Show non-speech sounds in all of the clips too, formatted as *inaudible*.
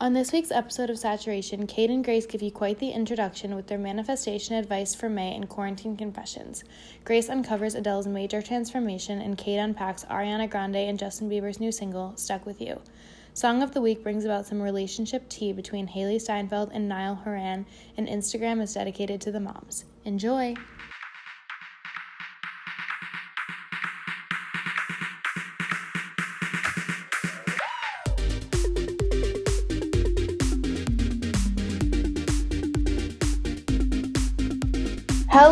On this week's episode of Saturation, Kate and Grace give you quite the introduction with their manifestation advice for May and quarantine confessions. Grace uncovers Adele's major transformation, and Kate unpacks Ariana Grande and Justin Bieber's new single, Stuck With You. Song of the Week brings about some relationship tea between Hailee Steinfeld and Niall Horan, and Instagram is dedicated to the moms. Enjoy!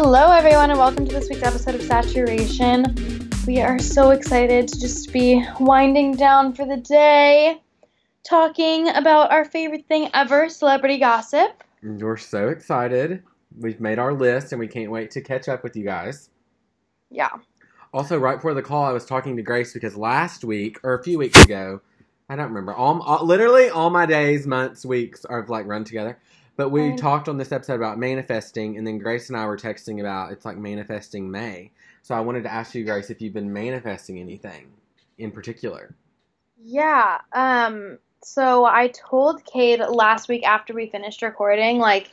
Hello, everyone, and welcome to this week's episode of Saturation. We are so excited to just be winding down for the day, talking about our favorite thing ever celebrity gossip. We're so excited. We've made our list and we can't wait to catch up with you guys. Yeah. Also, right before the call, I was talking to Grace because last week, or a few weeks ago, I don't remember, all, all literally all my days, months, weeks are like run together. But we talked on this episode about manifesting, and then Grace and I were texting about it's like manifesting May. So I wanted to ask you, Grace, if you've been manifesting anything in particular. Yeah. Um. So I told Kate last week after we finished recording, like,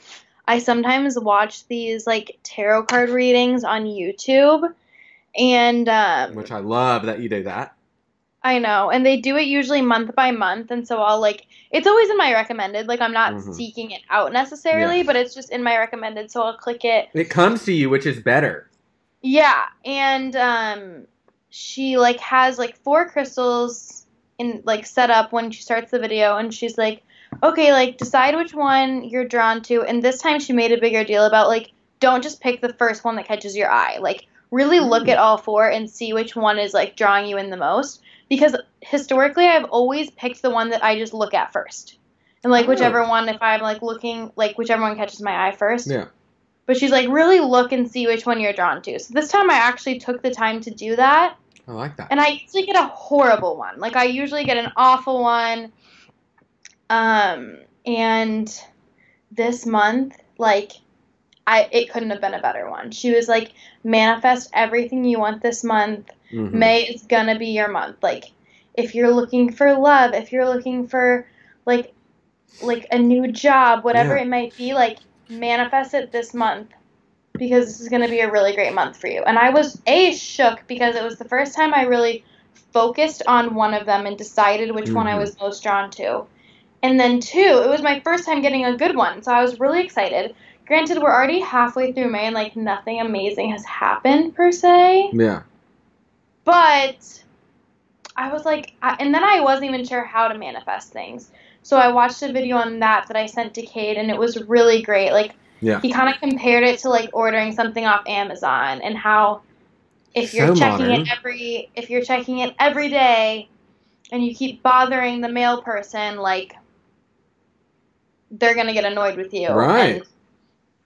I sometimes watch these like tarot card readings on YouTube, and um, Which I love that you do that. I know, and they do it usually month by month, and so I'll like it's always in my recommended. Like I'm not Mhm. seeking it out necessarily, Yeah. but it's just in my recommended, so I'll click it. It comes to you, which is better. Yeah, and um she like has like four crystals in like set up when she starts the video and she's like, "Okay, like decide which one you're drawn to." And this time she made a bigger deal about like don't just pick the first one that catches your eye. Like really look Mm. at all four and see which one is like drawing you in the most because historically I've always picked the one that I just look at first. And like Oh. whichever one if I'm like looking like whichever one catches my eye first. Yeah. But she's like, really look and see which one you're drawn to. So this time I actually took the time to do that. I like that. And I usually get a horrible one. Like I usually get an awful one. Um, and this month, like, I it couldn't have been a better one. She was like, manifest everything you want this month. Mhm. May is gonna be your month. Like, if you're looking for love, if you're looking for like like a new job, whatever Yeah. it might be, like manifest it this month because this is gonna be a really great month for you. And I was a shook because it was the first time I really focused on one of them and decided which one I Mhm. was most drawn to. And then two, it was my first time getting a good one, so I was really excited. Granted, we're already halfway through May and like nothing amazing has happened per se. Yeah. But I was like, I, and then I wasn't even sure how to manifest things. So I watched a video on that that I sent to Kate, and it was really great. Like, Yeah. he kind of compared it to like ordering something off Amazon and how if you're So checking modern. it every if you're checking it every day and you keep bothering the mail person, like they're gonna get annoyed with you Right. and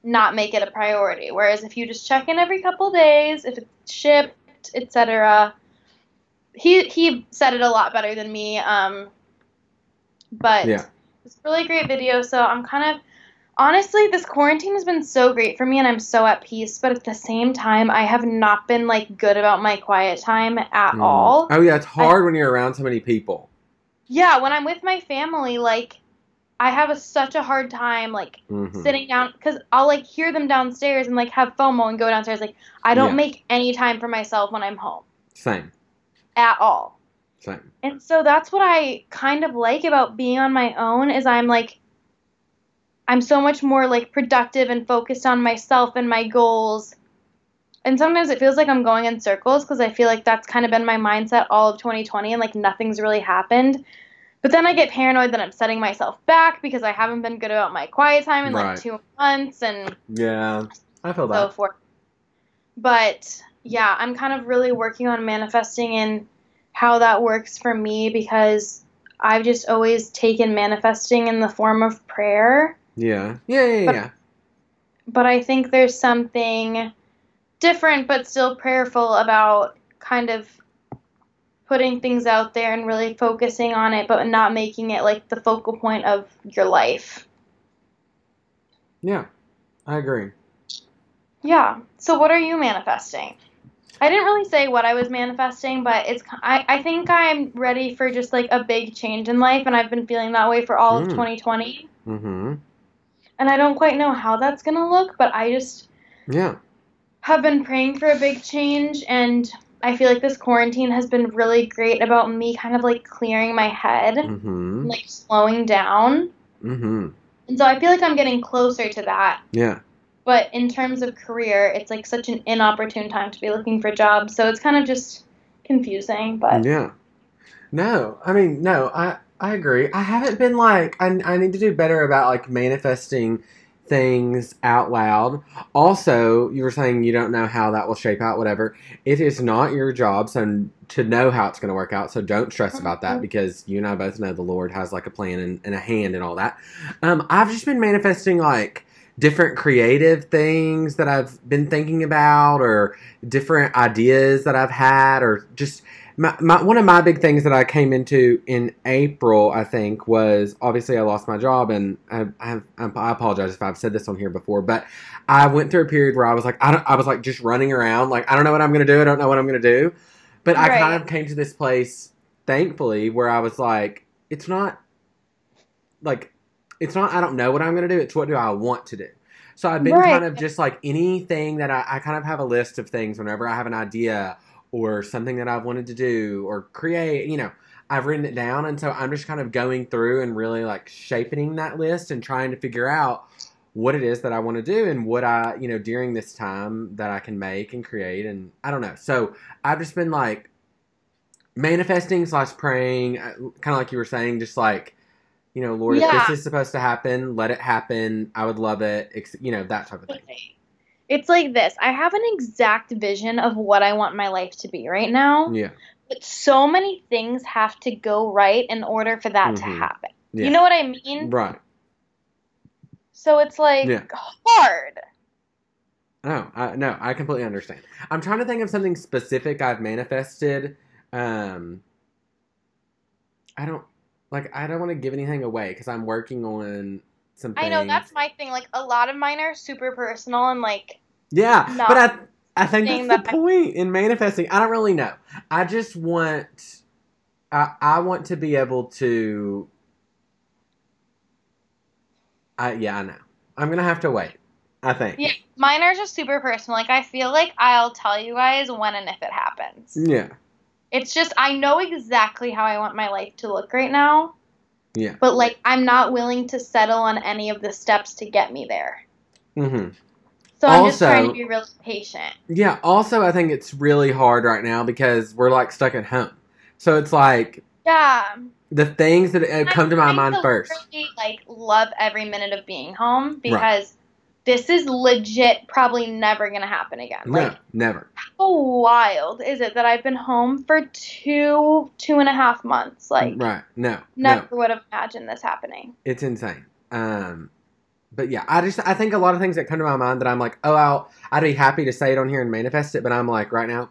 not make it a priority. Whereas if you just check in every couple days, if it's shipped, etc. He he said it a lot better than me. Um, but Yeah. it's a really great video. So I'm kind of honestly, this quarantine has been so great for me, and I'm so at peace. But at the same time, I have not been like good about my quiet time at Mm. all. Oh yeah, it's hard when you're around so many people. Yeah, when I'm with my family, like I have a, such a hard time like Mhm. sitting down because I'll like hear them downstairs and like have FOMO and go downstairs. Like I don't Yeah. make any time for myself when I'm home Same. at all. Same. And so that's what I kind of like about being on my own is I'm like I'm so much more like productive and focused on myself and my goals. And sometimes it feels like I'm going in circles because I feel like that's kind of been my mindset all of 2020 and like nothing's really happened. But then I get paranoid that I'm setting myself back because I haven't been good about my quiet time in Right. like 2 months and Yeah. I feel so that. forth. But yeah, I'm kind of really working on manifesting and how that works for me because I've just always taken manifesting in the form of prayer. Yeah. Yeah, yeah, But- yeah. But I think there's something different but still prayerful about kind of putting things out there and really focusing on it but not making it like the focal point of your life. Yeah. I agree. Yeah. So what are you manifesting? I didn't really say what I was manifesting, but it's I, I think I'm ready for just like a big change in life, and I've been feeling that way for all of Mm. 2020. Mm-hmm. And I don't quite know how that's gonna look, but I just Yeah. have been praying for a big change, and I feel like this quarantine has been really great about me kind of like clearing my head, Mm-hmm. like slowing down. Mm-hmm. And so I feel like I'm getting closer to that. Yeah. But in terms of career, it's like such an inopportune time to be looking for jobs. So it's kind of just confusing. But Yeah. No, I mean, no, I I agree. I haven't been like I I need to do better about like manifesting things out loud. Also, you were saying you don't know how that will shape out whatever. It is not your job so to know how it's going to work out. So don't stress about that Mhm. because you and I both know the Lord has like a plan and, and a hand and all that. Um I've just been manifesting like different creative things that I've been thinking about or different ideas that I've had or just my, my one of my big things that I came into in April, I think, was obviously I lost my job, and I, I, I apologize if I've said this on here before, but I went through a period where I was like, I, don't, I was like just running around, like I don't know what I'm gonna do, I don't know what I'm gonna do, but I Right. kind of came to this place, thankfully, where I was like, it's not like it's not I don't know what I'm gonna do, it's what do I want to do. So I've been Right. kind of just like anything that I, I kind of have a list of things whenever I have an idea or something that I've wanted to do or create, you know, I've written it down. And so I'm just kind of going through and really like shaping that list and trying to figure out what it is that I want to do and what I, you know, during this time that I can make and create. And I don't know. So I've just been like manifesting slash praying, uh, kind of like you were saying, just like, you know, Lord, if this is supposed to happen, let it happen. I would love it. You know, that type of thing. It's like this I have an exact vision of what I want my life to be right now, Yeah. but so many things have to go right in order for that to Mhm. happen. Yeah. You know what I mean? Right. So it's like Yeah. hard. No, I, no, I completely understand. I'm trying to think of something specific I've manifested. Um, I don't like. I don't want to give anything away because I'm working on some. I know that's my thing. Like a lot of mine are super personal and like yeah, but I I think that's that the point in manifesting. I don't really know. I just want. I I want to be able to. I yeah I know. I'm gonna have to wait. I think. Yeah. mine are just super personal. Like I feel like I'll tell you guys when and if it happens. Yeah. It's just I know exactly how I want my life to look right now. Yeah. But like I'm not willing to settle on any of the steps to get me there. Mm-hmm. So I'm just trying to be really patient. Yeah, also I think it's really hard right now because we're like stuck at home. So it's like Yeah. the things that come to my mind to first. Really, like love every minute of being home because this is legit probably never gonna happen again. No, Like never. how wild is it that I've been home for two two and a half months? Like right. No. never No. would have imagined this happening. It's insane. Um but yeah, I just I think a lot of things that come to my mind that I'm like, oh I'll I'd be happy to say it on here and manifest it, but I'm like right now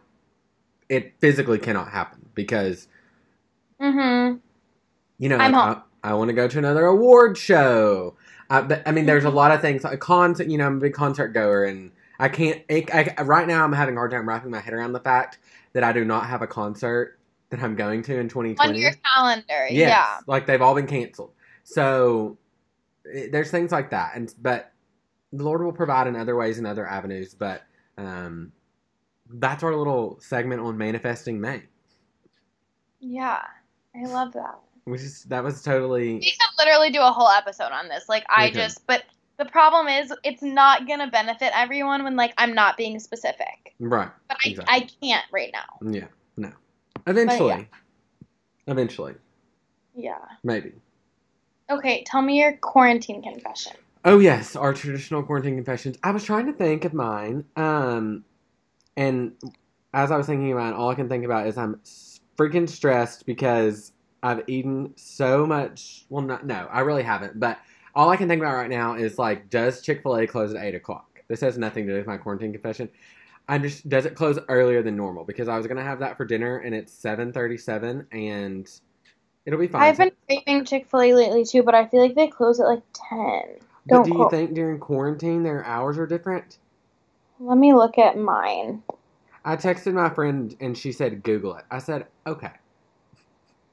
it physically cannot happen because Mm-hmm. you know, I'm like, home. I, I want to go to another award show. Uh, but I mean, there's a lot of things. Like concert, you know, I'm a big concert goer, and I can't. It, I, right now, I'm having a hard time wrapping my head around the fact that I do not have a concert that I'm going to in 2020 On your calendar, Yes, yeah. like they've all been canceled. So it, there's things like that, and but the Lord will provide in other ways and other avenues. But um, that's our little segment on manifesting May, Yeah. I love that. Which is that was totally We could literally do a whole episode on this. Like I just but the problem is it's not gonna benefit everyone when like I'm not being specific. right. But I, Exactly. I can't right now. Yeah, no. Eventually. Eventually. Yeah. Maybe. Okay, tell me your quarantine confession. Oh yes, our traditional quarantine confessions. I was trying to think of mine. Um and as I was thinking about it, all I can think about is I'm freaking stressed because I've eaten so much well not no, I really haven't, but all I can think about right now is like, does Chick fil A close at eight o'clock? This has nothing to do with my quarantine confession. I'm just does it close earlier than normal? Because I was gonna have that for dinner and it's seven thirty seven and it'll be fine. I've been craving Chick fil A lately too, but I feel like they close at like ten. But Don't do you quote- think during quarantine their hours are different? Let me look at mine. I texted my friend and she said Google it. I said okay.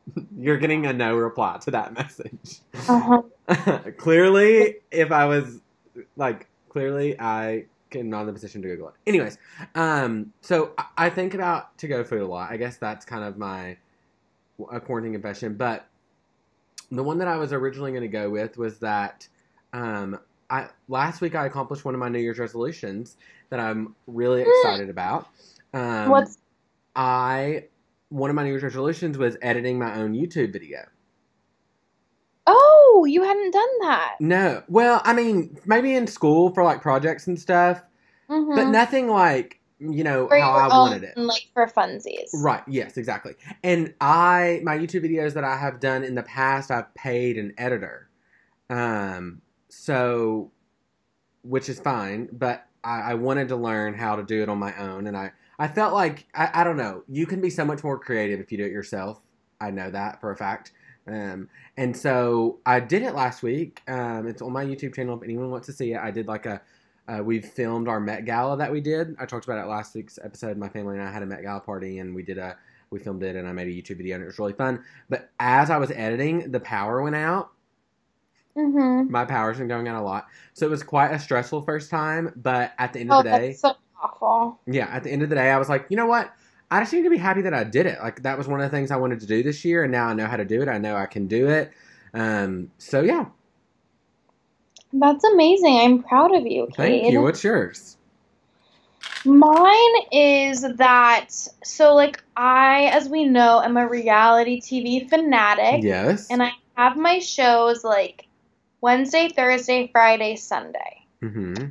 *laughs* You're getting a no reply to that *laughs* message. Uh-huh. *laughs* clearly, if I was like, clearly I am not in the position to Google it. Anyways, um, so I, I think about to go food a lot. I guess that's kind of my a quarantine confession. But the one that I was originally going to go with was that um, I last week I accomplished one of my New Year's resolutions that I'm really excited about. Um, What's I one of my New Year's resolutions was editing my own YouTube video. Oh, you hadn't done that. No, well, I mean, maybe in school for like projects and stuff, Mm-hmm. but nothing like you know for how I wanted it. like for funsies. Right. Yes. Exactly. And I, my YouTube videos that I have done in the past, I've paid an editor. Um. So, which is fine, but I, I wanted to learn how to do it on my own, and I, I felt like I, I don't know. You can be so much more creative if you do it yourself. I know that for a fact. Um, and so I did it last week. Um, it's on my YouTube channel. If anyone wants to see it, I did like a. Uh, we filmed our Met Gala that we did. I talked about it last week's episode. My family and I had a Met Gala party, and we did a. We filmed it, and I made a YouTube video, and it was really fun. But as I was editing, the power went out. Mm-hmm. My power's been going out a lot, so it was quite a stressful first time. But at the end Oh, of the day, so awful. yeah, at the end of the day, I was like, you know what? I just need to be happy that I did it. Like that was one of the things I wanted to do this year, and now I know how to do it. I know I can do it. Um, so yeah, That's amazing. I'm proud of you, Kate. thank you. What's yours? Mine is that so like I, as we know, am a reality TV fanatic. Yes. And I have my shows like Wednesday, Thursday, Friday, Sunday. mm-hmm.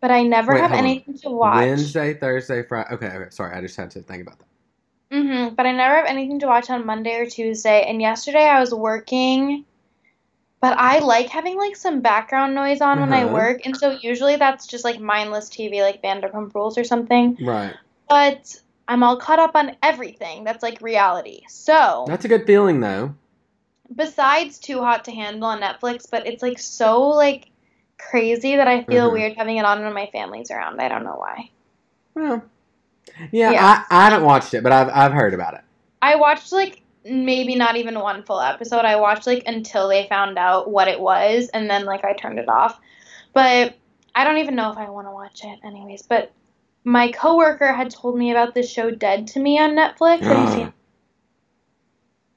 But I never Wait, have hold on. anything to watch. Wednesday, Thursday, Friday. Okay, okay. Sorry, I just had to think about that. hmm But I never have anything to watch on Monday or Tuesday. And yesterday I was working, but I like having like some background noise on when I Uh-huh. work. And so usually that's just like mindless TV, like Vanderpump Rules or something. Right. But I'm all caught up on everything that's like reality. So That's a good feeling, though. besides Too Hot to Handle on Netflix, but it's like so like crazy that I feel Mhm. weird having it on when my family's around. I don't know why. Well, yeah, Yeah. I, I haven't watched it, but I've I've heard about it. I watched like maybe not even one full episode. I watched like until they found out what it was and then like I turned it off. But I don't even know if I want to watch it anyways, but my coworker had told me about this show Dead to Me on Netflix. Have you *gasps* seen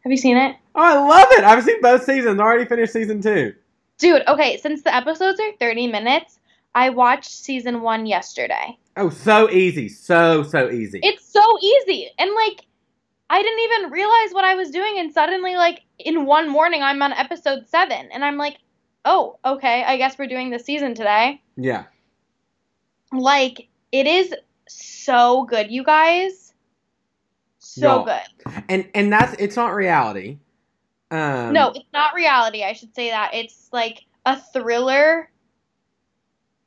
Have you seen it? Oh, I love it! I've seen both seasons. I already finished season two. Dude, okay, since the episodes are 30 minutes, I watched season 1 yesterday. Oh, so easy, so so easy. It's so easy. And like I didn't even realize what I was doing and suddenly like in one morning I'm on episode 7 and I'm like, "Oh, okay, I guess we're doing the season today." yeah. Like it is so good, you guys. So good. and and that's it's not reality. Um, no, it's not reality. I should say that. It's like a thriller,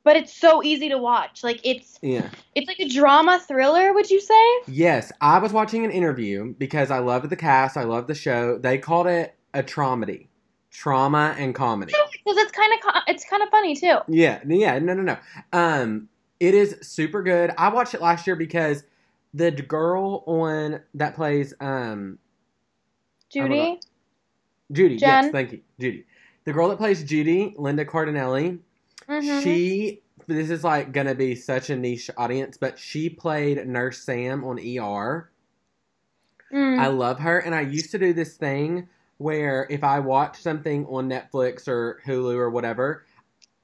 but it's so easy to watch. Like it's Yeah. it's like a drama thriller, would you say? Yes, I was watching an interview because I loved the cast. I loved the show. They called it a traumedy, trauma and comedy. Because it's kind of it's kind of funny too. Yeah, yeah, no, no, no. Um, it is super good. I watched it last year because the girl on that plays um Judy. Judy. Jen? Yes, thank you, Judy. The girl that plays Judy, Linda Cardinelli. Mhm. She. This is like gonna be such a niche audience, but she played Nurse Sam on ER. Mm. I love her, and I used to do this thing where if I watch something on Netflix or Hulu or whatever,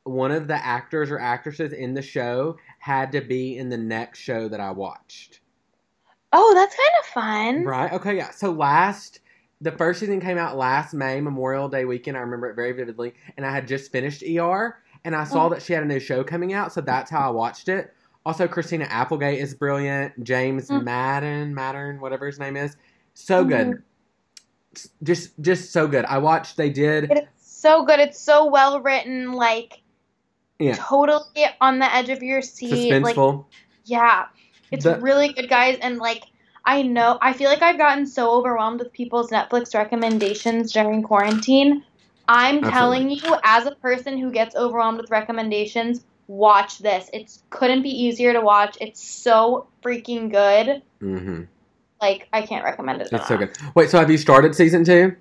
one of the actors or actresses in the show had to be in the next show that I watched. Oh, that's kind of fun. Right? Okay, yeah. So last, the first season came out last May, Memorial Day weekend. I remember it very vividly, and I had just finished ER, and I saw Mhm. that she had a new show coming out, so that's how I watched it. Also, Christina Applegate is brilliant. James Mhm. Madden, Mattern, whatever his name is, so good. Just, just so good. I watched. They did. It's so good. It's so well written. Like Yeah. totally on the edge of your seat. Like Suspenseful. yeah, it's The- really good, guys. And like I know, I feel like I've gotten so overwhelmed with people's Netflix recommendations during quarantine. I'm telling you, as a person who gets overwhelmed with recommendations, watch this. It couldn't be easier to watch. It's so freaking good. Mm-hmm. Like I can't recommend it. It's so good. Wait, so have you started season two?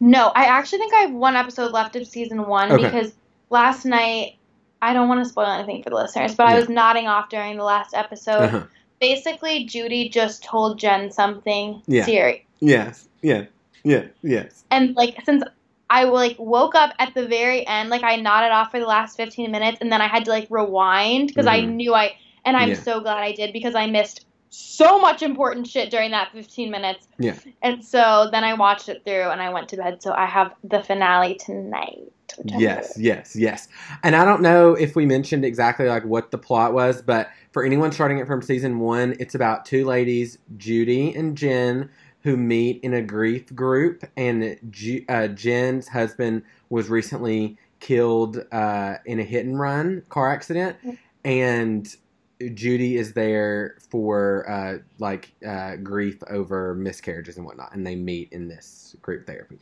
No, I actually think I have one episode left of season one Okay. because last night I don't want to spoil anything for the listeners, but I was nodding off during the last episode. Uh-huh. Basically, Judy just told Jen something Yeah. serious, Yes. Yeah. Yeah. Yes. and like since I like woke up at the very end, like I nodded off for the last fifteen minutes, and then I had to like rewind because I Mhm. knew I, and I'm Yeah. so glad I did because I missed so much important shit during that 15 minutes. Yeah. And so then I watched it through and I went to bed. So I have the finale tonight. Yes, yes, yes. And I don't know if we mentioned exactly like what the plot was, but for anyone starting it from season one, it's about two ladies, Judy and Jen, who meet in a grief group, and Ju- uh, Jen's husband was recently killed uh, in a hit and run car accident, and Judy is there for uh, like uh, grief over miscarriages and whatnot, and they meet in this group therapy.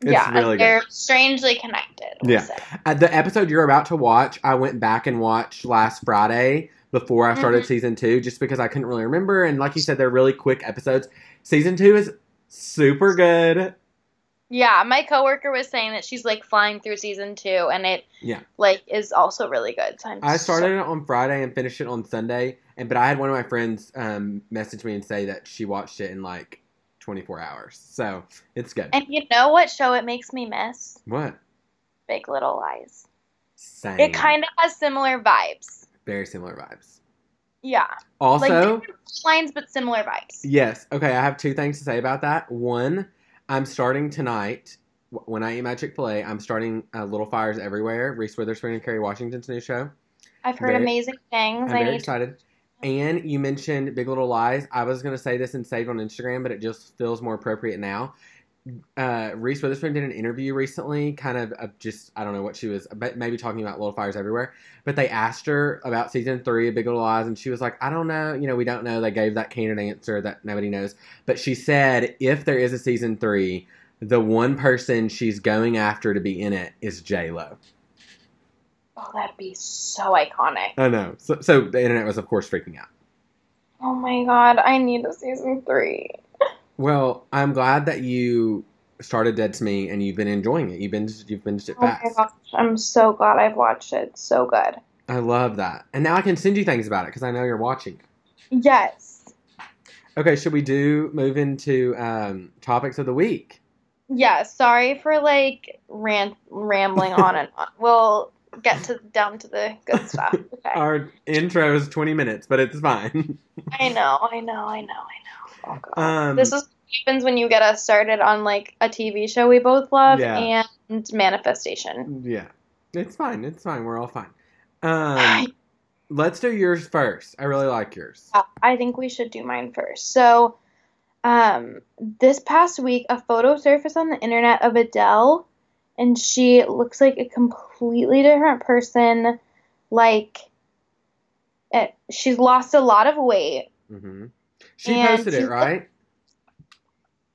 It's yeah, really good. they're strangely connected. we'll Yeah. Uh, the episode you're about to watch, I went back and watched last Friday before I started Mhm. season two, just because I couldn't really remember. And like you said, they're really quick episodes. Season two is super good. Yeah, my coworker was saying that she's like flying through season two, and it Yeah. like is also really good. So I so- started it on Friday and finished it on Sunday. And but I had one of my friends um, message me and say that she watched it in like 24 hours. So it's good. And you know what show it makes me miss? what? Big Little Lies. Same. It kind of has similar vibes. Very similar vibes. Yeah, Also, like lines but similar vibes. Yes. Okay. I have two things to say about that. One, I'm starting tonight. When I eat my Chick Fil A, I'm starting uh, Little Fires Everywhere. Reese Witherspoon and Kerry Washington's new show. I've heard Very- amazing things. I'm I very excited. And you mentioned Big Little Lies. I was going to say this and save on Instagram, but it just feels more appropriate now. Uh, Reese Witherspoon did an interview recently, kind of, of just I don't know what she was, but maybe talking about Little Fires Everywhere. But they asked her about season three of Big Little Lies, and she was like, "I don't know, you know, we don't know." They gave that candid answer that nobody knows. But she said, if there is a season three, the one person she's going after to be in it is J Lo. Oh, that'd be so iconic. I know. So, so the internet was, of course, freaking out. Oh my god, I need a season three. Well, I'm glad that you started Dead to Me and you've been enjoying it. You've binged, you've binged it Oh my fast. gosh, I'm so glad I've watched it. So good. I love that. And now I can send you things about it because I know you're watching. Yes. Okay, should we do move into um, topics of the week? Yeah, sorry for like rant rambling on and on. *laughs* We'll get to down to the good *laughs* stuff. Okay. Our intro is 20 minutes, but it's fine. I know, I know, I know, I know. Oh. Um, this is what happens when you get us started on like a TV show we both love Yeah. and manifestation. yeah, it's fine. It's fine. We're all fine. *sighs* Um, let's do yours first. I really like yours. Uh, I think we should do mine first. So, um, this past week, a photo surfaced on the internet of Adele, and she looks like a completely different person. Like, it, she's lost a lot of weight. hmm She And posted it, right?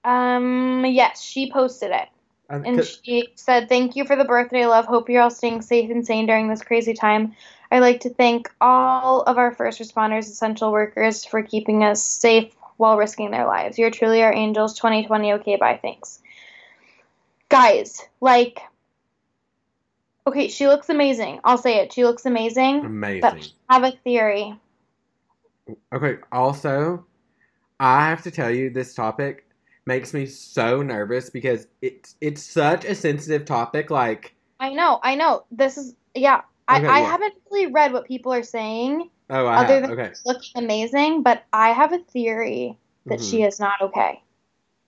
Um, yes, she posted it. And, And she said, Thank you for the birthday love. Hope you're all staying safe and sane during this crazy time. I'd like to thank all of our first responders, essential workers, for keeping us safe while risking their lives. You're truly our angels. 2020, okay, bye, thanks. Guys, like, okay, she looks amazing. I'll say it. She looks amazing. Amazing. But I have a theory. Okay, also, I have to tell you this topic makes me so nervous because it's it's such a sensitive topic like I know, I know. This is, yeah. I, Okay, I yeah. haven't really read what people are saying. oh I Other have, than okay. looking amazing, but I have a theory that Mhm. she is not okay.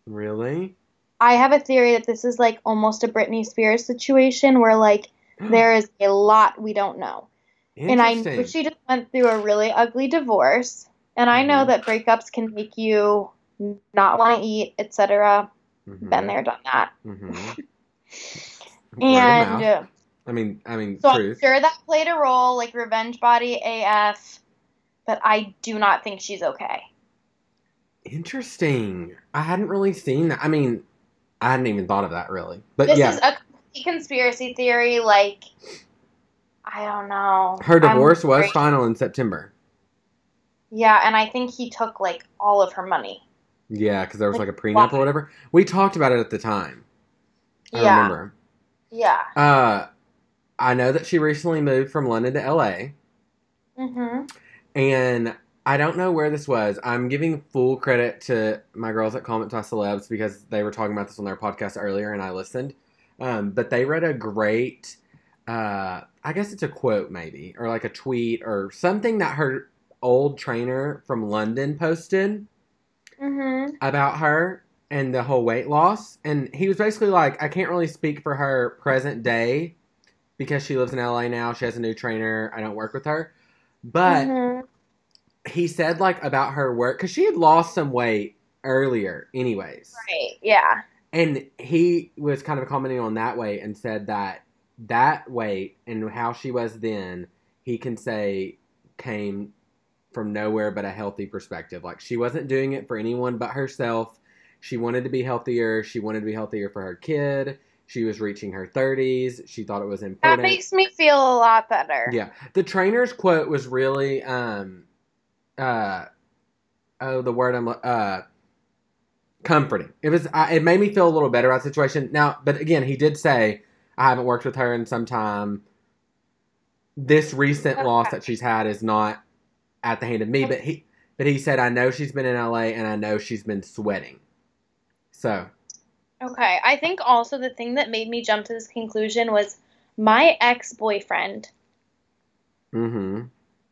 Really? I have a theory that this is like almost a Britney Spears situation where like *gasps* there is a lot we don't know. And I she just went through a really ugly divorce, and I know Mhm. that breakups can make you not want to eat, etc. Mhm, Been there, done that. *laughs* mhm. And uh, I mean I mean so I'm sure that played a role, like revenge body AF, but I do not think she's okay. Interesting. I hadn't really seen that. I mean, I hadn't even thought of that really. But this yeah. is a conspiracy theory. Like, I don't know. Her divorce was final in September. Yeah, and I think he took like all of her money. Yeah, because there was like Like, a prenup why? or whatever. We talked about it at the time. I yeah. remember. Yeah. Uh, I know that she recently moved from London to LA, Mm-hmm. and I don't know where this was. I'm giving full credit to my girls at Comment to Celebs because they were talking about this on their podcast earlier, and I listened. Um, but they read a great, uh, I guess it's a quote maybe, or like a tweet or something that her old trainer from London posted. Mhm. about her and the whole weight loss. And he was basically like, I can't really speak for her present day because she lives in LA now. She has a new trainer. I don't work with her. But Mhm. he said, like, about her work, because she had lost some weight earlier, anyways. Right. Yeah. And he was kind of commenting on that weight and said that that weight and how she was then, he can say came from nowhere but a healthy perspective. Like she wasn't doing it for anyone but herself. She wanted to be healthier. She wanted to be healthier for her kid. She was reaching her 30s. She thought it was important. That makes me feel a lot better. Yeah. The trainer's quote was really um uh oh the word I'm uh comforting. It was I, it made me feel a little better about the situation. Now, but again, he did say I haven't worked with her in some time. This recent loss that she's had is not at the hand of me, but he but he said I know she's been in LA and I know she's been sweating. So, Okay. I think also the thing that made me jump to this conclusion was my ex boyfriend, Mm mhm.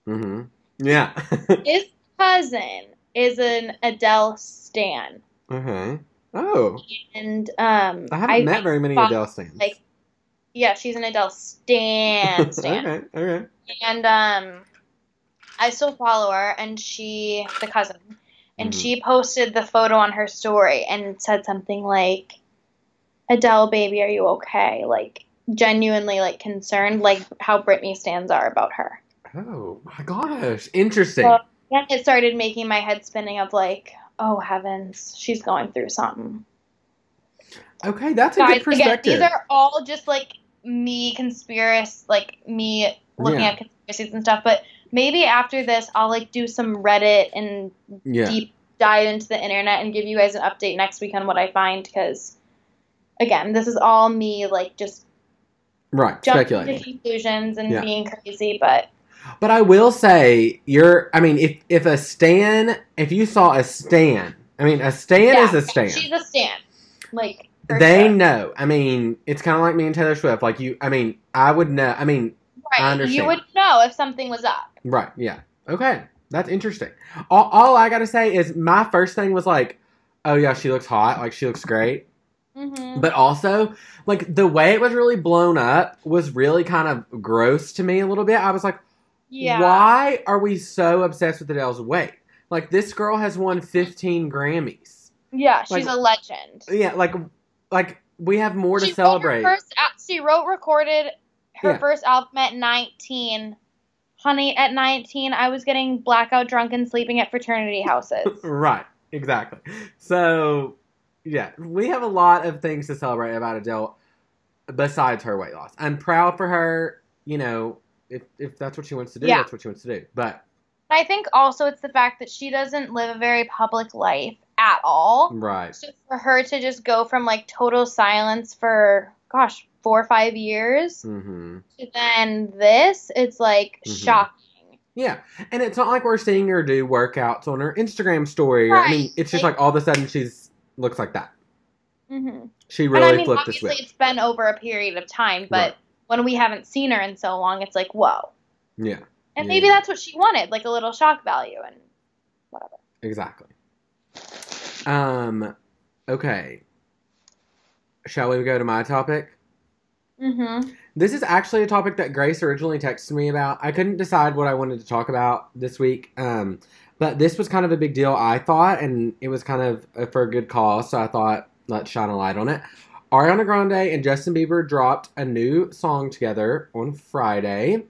Mm Mhm. Yeah. *laughs* his cousin, is an Adele stan. okay. Oh. And um I haven't met very many thought, Adele stands. like yeah, she's an Adele stan *laughs* stan. okay, okay. And um I still follow her and she the cousin and Mhm. she posted the photo on her story and said something like Adele baby are you okay? Like genuinely like concerned like how Britney stands are about her. Oh my gosh, interesting. So then it started making my head spinning of like, oh heavens, she's going through something. okay, that's a Guys, good again, perspective. these are all just like me conspiracy, like me looking Yeah. at conspiracies and stuff. But maybe after this, I'll like do some Reddit and yeah, deep dive into the internet and give you guys an update next week on what I find. Because again, this is all me like just right. jumping Speculating. to conclusions and Yeah. being crazy. But But I will say, you're. I mean, if if a stan, if you saw a stan, I mean, a stan yeah, is a stan. she's a stan. Like They sure. know. I mean, it's kind of like me and Taylor Swift. Like you, I mean, I would know. I mean, right. You would know if something was up. right? Yeah. Okay, that's interesting. All, all I gotta say is my first thing was like, oh yeah, she looks hot. Like she looks great. hmm But also, like the way it was really blown up was really kind of gross to me a little bit. I was like, Yeah. why are we so obsessed with Adele's weight? Like this girl has won 15 Grammys. Yeah, she's Like- a legend. Yeah, like like we have more to She wrote celebrate. Her first, she wrote, recorded her Yeah. first album at 19. Honey, at 19, I was getting blackout drunk and sleeping at fraternity houses. *laughs* right, exactly. So, yeah, we have a lot of things to celebrate about Adele besides her weight loss. I'm proud for her, you know, if if that's what she wants to do, Yeah. that's what she wants to do. But I think also it's the fact that she doesn't live a very public life at all. right. So for her to just go from like total silence for, gosh, four or five years Mhm. to then this, it's like Mhm. shocking. Yeah, and it's not like we're seeing her do workouts on her Instagram story. Or, I mean, it's just like- like all of a sudden she's looks like that. Mm-hmm. She And really I mean, flipped the obviously switch. it's been over a period of time, but Right. when we haven't seen her in so long, it's like, whoa. Yeah, And Yeah. maybe that's what she wanted, like a little shock value and whatever. exactly. Um, okay. Shall we go to my topic? Mm-hmm. This is actually a topic that Grace originally texted me about. I couldn't decide what I wanted to talk about this week. Um, but this was kind of a big deal, I thought, and it was kind of uh, for a good cause. So I thought, let's shine a light on it. Ariana Grande and Justin Bieber dropped a new song together on Friday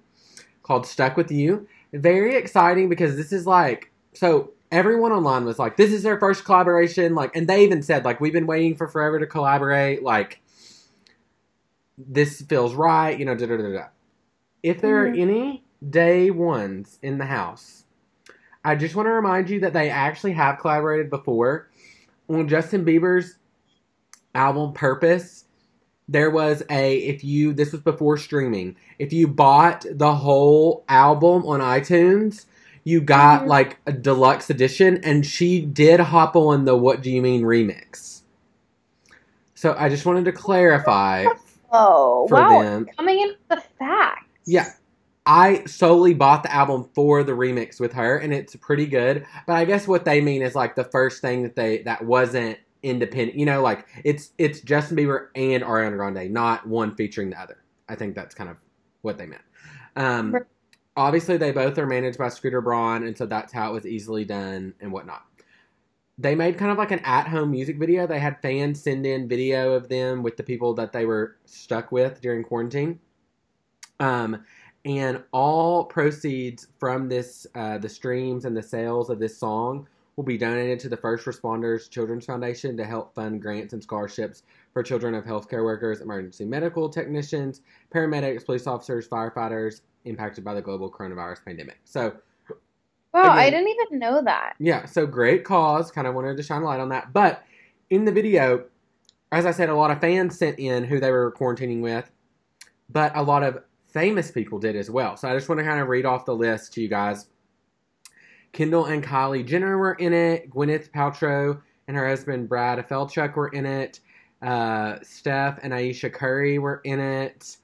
called Stuck With You. Very exciting because this is like, so everyone online was like, this is their first collaboration. Like, and they even said, like, we've been waiting for forever to collaborate. Like, this feels right, you know, da da da da. if there are any day ones in the house, I just want to remind you that they actually have collaborated before on Justin Bieber's album Purpose. There was a if you this was before streaming. If you bought the whole album on iTunes, you got Mhm. like a deluxe edition, and she did hop on the "What Do You Mean" remix. So I just wanted to clarify Oh, wow. them. Coming in with the facts. Yeah. I solely bought the album for the remix with her, and it's pretty good. But I guess what they mean is like the first thing that they that wasn't independent. You know, like it's it's Justin Bieber and Ariana Grande, not one featuring the other. I think that's kind of what they meant. Um, Right. obviously, they both are managed by Scooter Braun, and so that's how it was easily done and whatnot. They made kind of like an at-home music video. They had fans send in video of them with the people that they were stuck with during quarantine. Um, and all proceeds from this, uh, the streams and the sales of this song, will be donated to the First Responders Children's Foundation to help fund grants and scholarships for children of healthcare workers, emergency medical technicians, paramedics, police officers, firefighters impacted by the global coronavirus pandemic. So, Wow, I didn't even know that. yeah, so great cause. Kind of wanted to shine a light on that. But in the video, as I said, a lot of fans sent in who they were quarantining with, but a lot of famous people did as well. So I just want to kind of read off the list to you guys. Kendall and Kylie Jenner were in it. Gwyneth Paltrow and her husband Brad Falchuk were in it. Uh, Steph and Aisha Curry were in it.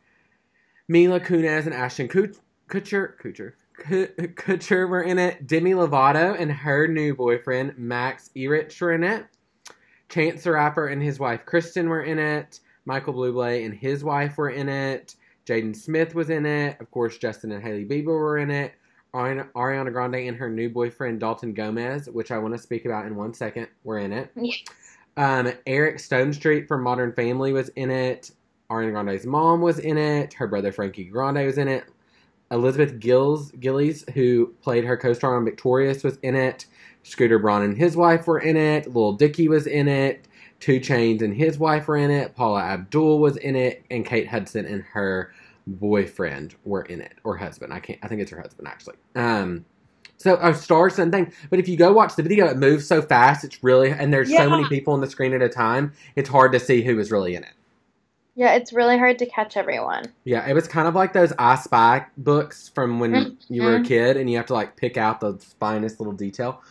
Mila Kunis and Ashton Kutcher, Kutcher, Kut- Kutcher were in it. Demi Lovato and her new boyfriend Max Ehrich were in it. Chance the Rapper and his wife Kristen were in it. Michael Bublé and his wife were in it. Jaden Smith was in it. Of course, Justin and Hailey Bieber were in it. Ariana Ariana Grande and her new boyfriend Dalton Gomez, which I want to speak about in one second, were in it. Yes. Um, Eric Stonestreet from Modern Family was in it. Ariana Grande's mom was in it. Her brother Frankie Grande was in it. Elizabeth Gills Gillies, who played her co-star on Victorious, was in it. Scooter Braun and his wife were in it. Lil Dicky was in it. 2 Chainz and his wife were in it. Paula Abdul was in it, and Kate Hudson and her boyfriend were in it or husband. I can't. I think it's her husband actually. Um, so a star son thing. But if you go watch the video, it moves so fast. It's really and there's so many people on the screen at a time. It's hard to see who is really in it. Yeah, it's really hard to catch everyone. Yeah, it was kind of like those I Spy books from when you were a kid, and you have to like pick out the finest little detail.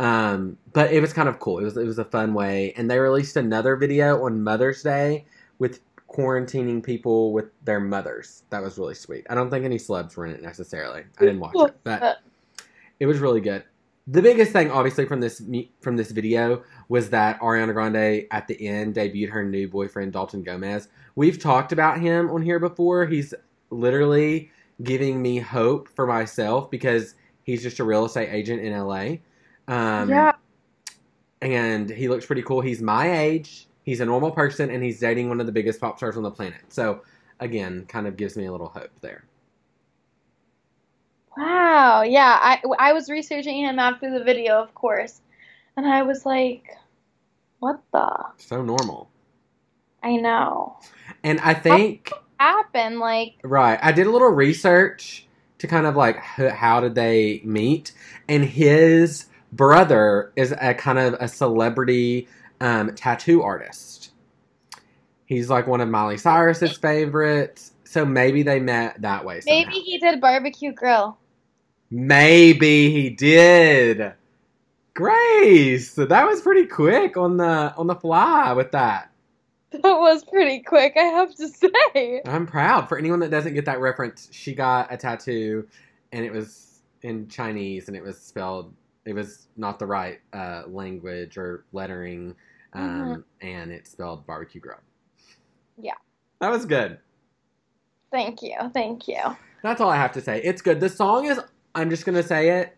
Um, but it was kind of cool. It was it was a fun way, and they released another video on Mother's Day with quarantining people with their mothers. That was really sweet. I don't think any celebs were in it necessarily. I didn't watch it, but it was really good. The biggest thing, obviously, from this from this video was that Ariana Grande at the end debuted her new boyfriend Dalton Gomez. We've talked about him on here before. He's literally giving me hope for myself because he's just a real estate agent in LA. Um, yeah, and he looks pretty cool. He's my age. He's a normal person, and he's dating one of the biggest pop stars on the planet. So, again, kind of gives me a little hope there. wow, yeah. I I was researching him after the video, of course, and I was like, "What the? So normal. I know. And I think Happened like Right. I did a little research to kind of like how did they meet, and his brother is a kind of a celebrity um, tattoo artist. He's like one of Miley Cyrus's favorites, so maybe they met that way. Somehow. maybe he did barbecue grill." Maybe he did. Grace, that was pretty quick on the on the fly with that. *laughs* That was pretty quick, I have to say. I'm proud. For anyone that doesn't get that reference, she got a tattoo, and it was in Chinese, and it was spelled. It was not the right uh, language or lettering, um, and it spelled barbecue grill. Yeah. that was good. Thank you, thank you. That's all I have to say. It's good. The song is. I'm just gonna say it.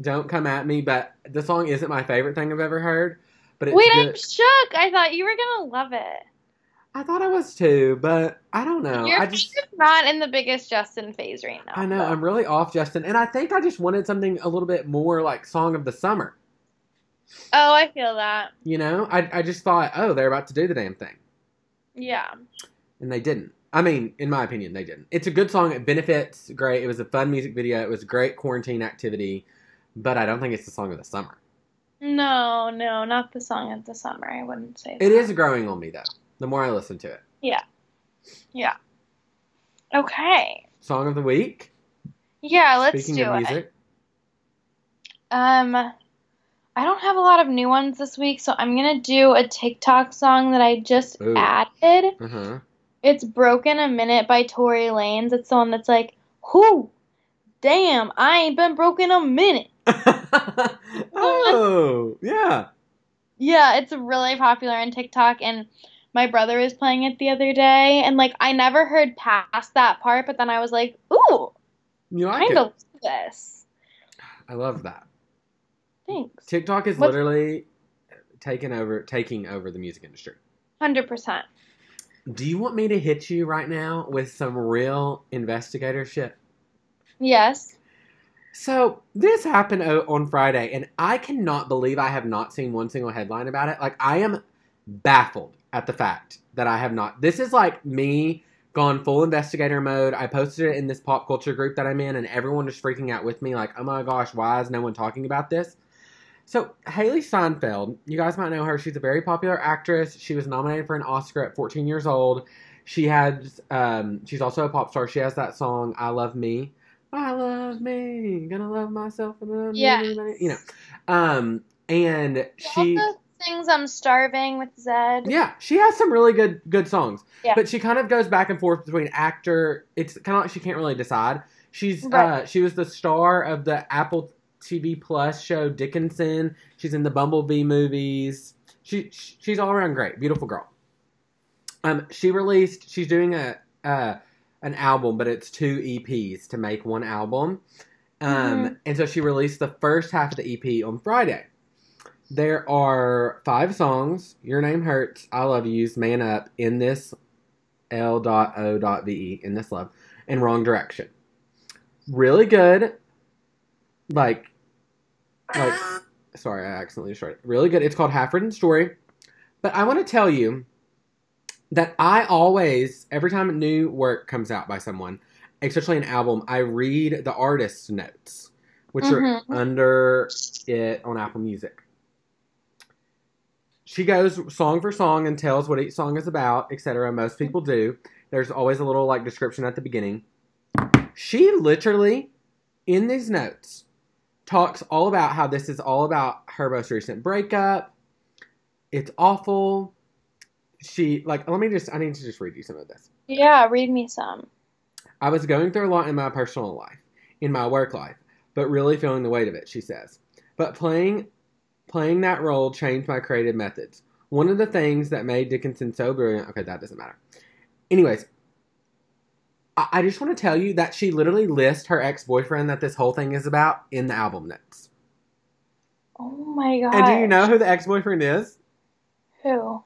Don't come at me, but the song isn't my favorite thing I've ever heard. But Wait, good. I'm shook. I thought you were gonna love it. I thought I was too, but I don't know. You're I just. just not in the biggest Justin phase right now. I know though. I'm really off, Justin, and I think I just wanted something a little bit more like song of the summer. Oh, I feel that. You know, I I just thought, oh, they're about to do the damn thing, Yeah. and they didn't. I mean, in my opinion, they didn't. It's a good song. It benefits great. It was a fun music video. It was a great quarantine activity, but I don't think it's the song of the summer. No, no, not the song of the summer. I wouldn't say that. It is growing on me though. The more I listen to it. Yeah. Yeah. Okay. Song of the week. Yeah, let's Speaking do of it. Um, I don't have a lot of new ones this week, so I'm gonna do a TikTok song that I just Ooh. added. uh huh. It's "Broken a Minute" by Tory Lanez. It's the one that's like, "Whoo, damn, I ain't been broken a minute." *laughs* oh, yeah. Yeah, it's really popular on TikTok, and my brother was playing it the other day, and like I never heard past that part, but then I was like, "Ooh, You like kind it? of this." I love that. Thanks. TikTok is What- literally taking over, taking over the music industry. Hundred percent. Do you want me to hit you right now with some real investigator shit? Yes. So this happened on Friday, and I cannot believe I have not seen one single headline about it. Like I am baffled at the fact that I have not. This is like me gone full investigator mode. I posted it in this pop culture group that I'm in, and everyone is freaking out with me. Like, oh my gosh, why is no one talking about this? So Hailee Steinfeld, you guys might know her. She's a very popular actress. She was nominated for an Oscar at 14 years old. She has, um, she's also a pop star. She has that song "I Love Me." I love me, gonna love myself, and love everybody. You know, um, and she, also sings "I'm Starving" with Zedd. yeah, she has some really good good songs. Yeah. But she kind of goes back and forth between actor. It's kind of like she can't really decide. She's Right. uh, she was the star of the Apple TV Plus show Dickinson. She's in the Bumblebee movies. She she's all around great, beautiful girl. Um, she released. She's doing a uh an album, but it's two EPs to make one album. Um, Mhm. and so she released the first half of the EP on Friday. There are five songs: "Your Name Hurts," "I Love Yous," "Man Up," "In This," L.O.V.E. "In This Love," and "Wrong Direction." Really good. Like, like, sorry, I accidentally started. Really good. It's called Half Written Story. But I want to tell you that I always, every time a new work comes out by someone, especially an album, I read the artist's notes, which are Mhm. under it on Apple Music. She goes song for song and tells what each song is about, etc. Most people do. There's always a little like description at the beginning. She literally, in these notes, talks all about how this is all about her most recent breakup. It's awful. She like let me just I need to just read you some of this. Yeah, read me some. I was going through a lot in my personal life, in my work life, but really feeling the weight of it, she says. But playing playing that role changed my creative methods. One of the things that made Dickinson so brilliant okay, that doesn't matter. Anyways, I, I just want to tell you that she literally lists her ex boyfriend that this whole thing is about in the album notes. Oh my god. And do you know who the ex boyfriend is? who?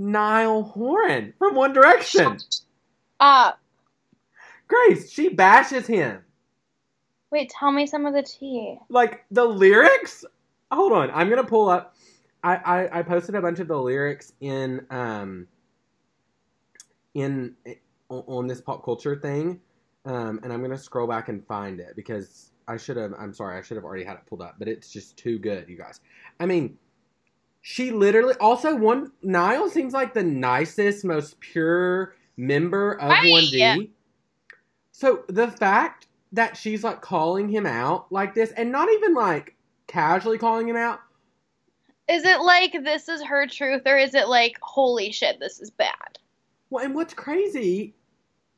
Niall Horan from One Direction. Uh, Grace, she bashes him. wait, tell me some of the tea. like the lyrics hold on i'm gonna pull up I, I i posted a bunch of the lyrics in um in on, on this pop culture thing um and i'm gonna scroll back and find it because i should have i'm sorry i should have already had it pulled up but it's just too good you guys i mean she literally also one niall seems like the nicest most pure member of Right. 1d so the fact that she's like calling him out like this and not even like casually calling him out Is it like this is her truth, or is it like holy shit, this is bad? well and what's crazy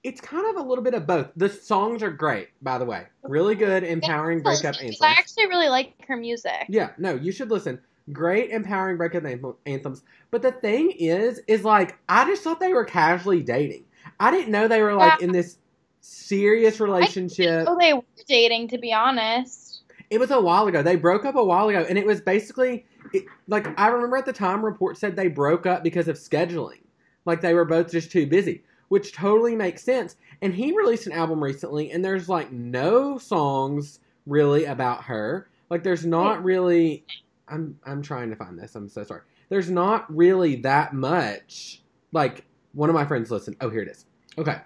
it's kind of a little bit of both the songs are great by the way really good empowering breakup anthems I actually really like her music. yeah no you should listen great empowering breakup anthems but the thing is is like i just thought they were casually dating i didn't know they were like Yeah. in this serious relationship Oh, they were dating, to be honest. It was a while ago. They broke up a while ago, and it was basically it, like I remember at the time reports said they broke up because of scheduling, like they were both just too busy, which totally makes sense. And he released an album recently, and there's like no songs really about her. Like there's not really. I'm I'm trying to find this. I'm so sorry. There's not really that much. Like one of my friends listened. Oh, here it is. Okay.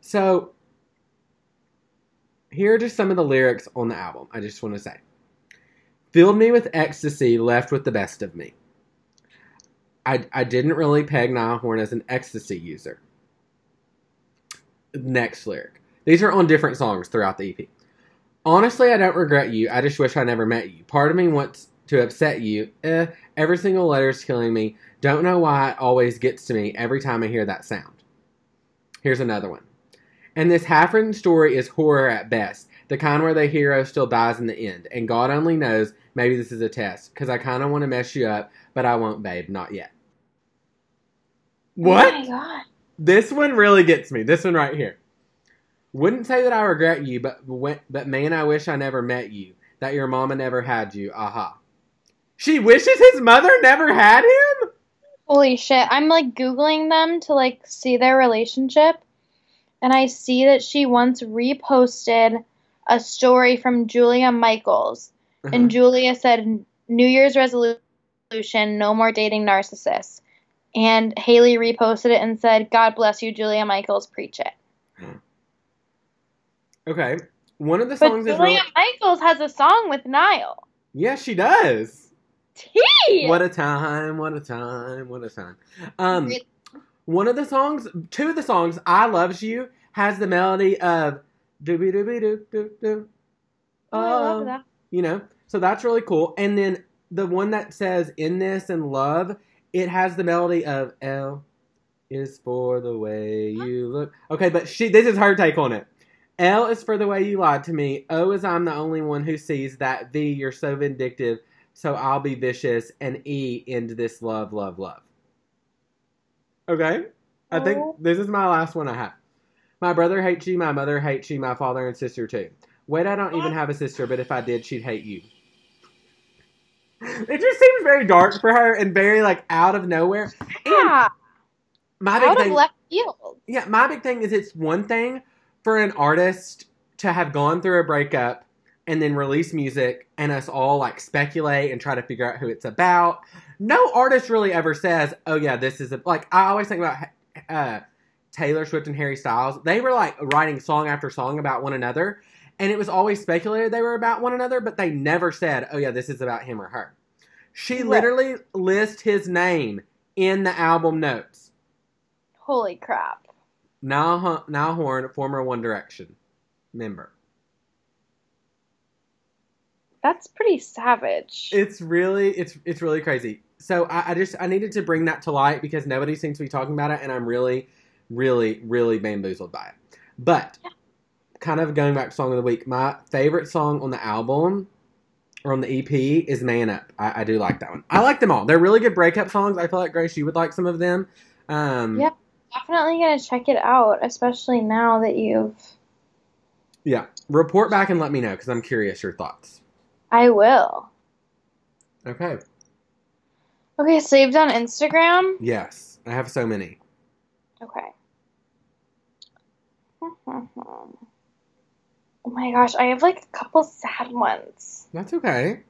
So here are just some of the lyrics on the album. I just want to say. Filled me with ecstasy, left with the best of me. I, I didn't really peg Niall Horan as an ecstasy user. Next lyric. These are on different songs throughout the EP. Honestly, I don't regret you. I just wish I never met you. Part of me wants to upset you. Eh, every single letter's killing me. Don't know why it always gets to me every time I hear that sound. Here's another one. And this half written story is horror at best, the kind where the hero still dies in the end. And God only knows, maybe this is a test, because I kind of want to mess you up, but I won't, babe, not yet. What? Oh my god. This one really gets me. This one right here. Wouldn't say that I regret you, but but man, I wish I never met you. That your mama never had you. Aha. She wishes his mother never had him. Holy shit. I'm like Googling them to like see their relationship. And I see that she once reposted a story from Julia Michaels. Uh-huh. And Julia said, New Year's resolution, no more dating narcissists. And Hailee reposted it and said, God bless you, Julia Michaels, preach it. Okay. One of the But songs is Julia really, Michaels has a song with Niall. yeah, she does. T! What a time! What a time! What a time! Um, one of the songs, two of the songs, "I Loves You" has the melody of dooby dooby doo doo doo. oh, I love that. you know so that's really cool and then the one that says in this and love it has the melody of l is for the way you look okay but she this is her take on it l is for the way you lied to me o is i'm the only one who sees that v you're so vindictive so i'll be vicious and e into this love love love okay i think Oh. this is my last one i have my brother hates you my mother hates you my father and sister too Wait, I don't even have a sister, but if I did, she'd hate you. It just seems very dark for her and very like out of nowhere. And Yeah, my big out thing, of left field. yeah, my big thing is it's one thing for an artist to have gone through a breakup and then release music and us all like speculate and try to figure out who it's about. No artist really ever says, "Oh yeah, this is a, like." I always think about uh, Taylor Swift and Harry Styles. They were like writing song after song about one another, and it was always speculated they were about one another, but they never said, "Oh yeah, this is about him or her." She Right. literally lists his name in the album notes. Holy crap. Now, Niall Horan, former One Direction member. That's pretty savage. It's really, it's it's really crazy. So I, I just I needed to bring that to light because nobody seems to be talking about it, and I'm really, really, really bamboozled by it. But kind of going back to song of the week, my favorite song on the album or on the EP is "Man Up." I, I do like that one. I like them all. They're really good breakup songs. I feel like Grace, you would like some of them. Um, Yeah. Definitely gonna check it out, especially now that you've. yeah. Report back and let me know because I'm curious your thoughts. I will. Okay. Okay, saved on Instagram. Yes, I have so many. Okay. *laughs* oh my gosh, I have like a couple sad ones. That's okay.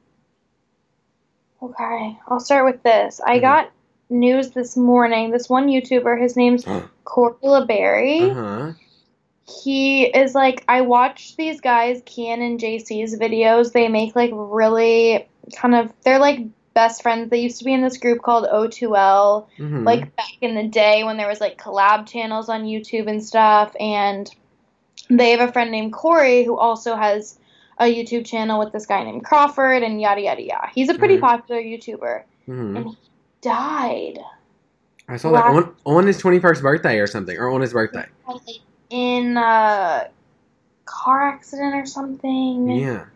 Okay, I'll start with this. I Mhm. got news this morning. This one YouTuber, his name's Uh *gasps* Corey La Barrie. He is like, I watch these guys, Kian and JC's videos. They make like really kind of, they're like best friends. They used to be in this group called O2L, hmm like back in the day when there was like collab channels on YouTube and stuff. And they have a friend named Corey who also has a YouTube channel with this guy named Crawford and yada yada yada. He's a pretty Mhm. popular YouTuber. hmm Died I saw that on on his twenty first birthday or something, or on his birthday. In a car accident or something. Yeah.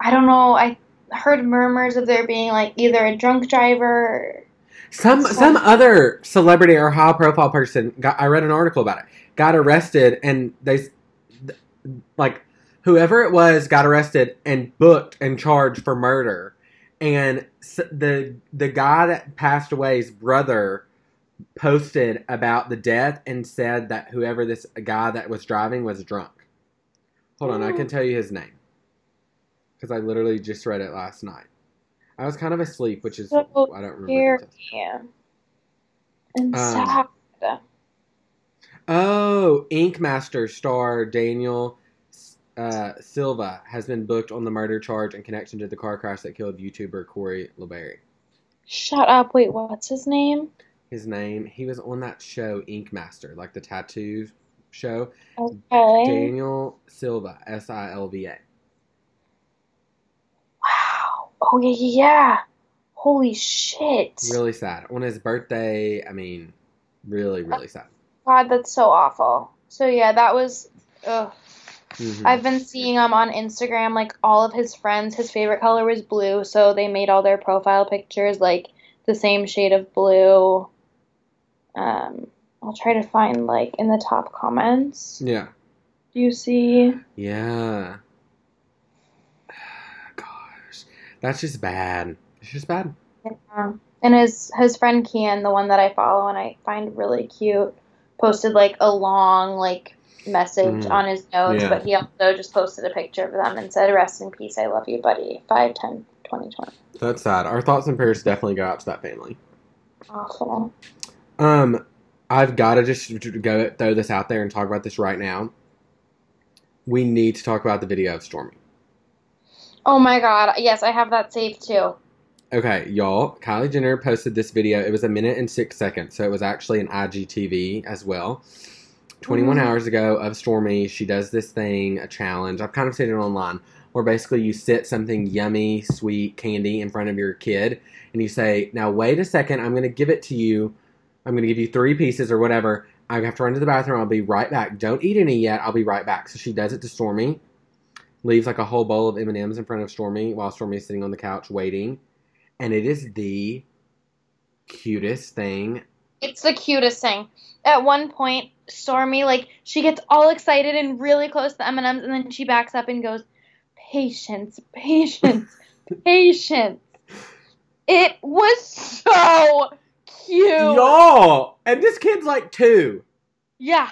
I don't know. I heard murmurs of there being like either a drunk driver. Some Some- other celebrity or high profile person got. I read an article about it. Got arrested and they, like, whoever it was got arrested and booked and charged for murder. And the the guy that passed away's brother posted about the death and said that whoever this guy that was driving was drunk. Hold on, I can tell you his name because I literally just read it last night. I was kind of asleep, which is So I don't remember. the Scary. details. Yeah. And Um, sad. Oh, Ink Master star Daniel uh, Silva has been booked on the murder charge in connection to the car crash that killed YouTuber Corey La Barrie. Shut up. Wait, what's his name? His name, he was on that show Ink Master, like the tattoo show. Okay. Daniel Silva, S I L V A. Wow. Oh yeah, yeah, yeah. Holy shit. Really sad. On his birthday, I mean, really, really sad. God, that's so awful. So yeah, that was. Ugh. Mhm. I've been seeing him on Instagram. Like all of his friends, his favorite color was blue, so they made all their profile pictures like the same shade of blue. Um, I'll try to find like in the top comments. Yeah. Do you see? Yeah. *sighs* Gosh. That's just bad. It's just bad. Yeah. And his his friend Kian, the one that I follow and I find really cute, posted like a long like message Mm. on his notes, Yeah. but he also just posted a picture of them and said, "Rest in peace, I love you, buddy." 5 10 2020. That's sad. Our thoughts and prayers definitely go out to that family. Awful. Um, I've got to just go throw this out there and talk about this right now. We need to talk about the video of Stormi. Oh my god. Yes, I have that saved too. Okay, y'all. Kylie Jenner posted this video. It was a minute and six seconds, so it was actually an IGTV as well. 21 Mhm. hours ago of Stormi, she does this thing, a challenge. I've kind of seen it online, where basically you sit something yummy, sweet candy in front of your kid, and you say, "Now wait a second. I'm going to give it to you. I'm going to give you three pieces or whatever. I have to run to the bathroom. I'll be right back. Don't eat any yet. I'll be right back." So she does it to Stormi, leaves like a whole bowl of M and M's in front of Stormi while Stormi is sitting on the couch waiting, and it is the cutest thing. It's the cutest thing. At one point, Stormi like she gets all excited and really close to the M&Ms and then she backs up and goes, "Patience, patience, *laughs* patience." It was so cute. Y'all, and this kid's like two. Yeah.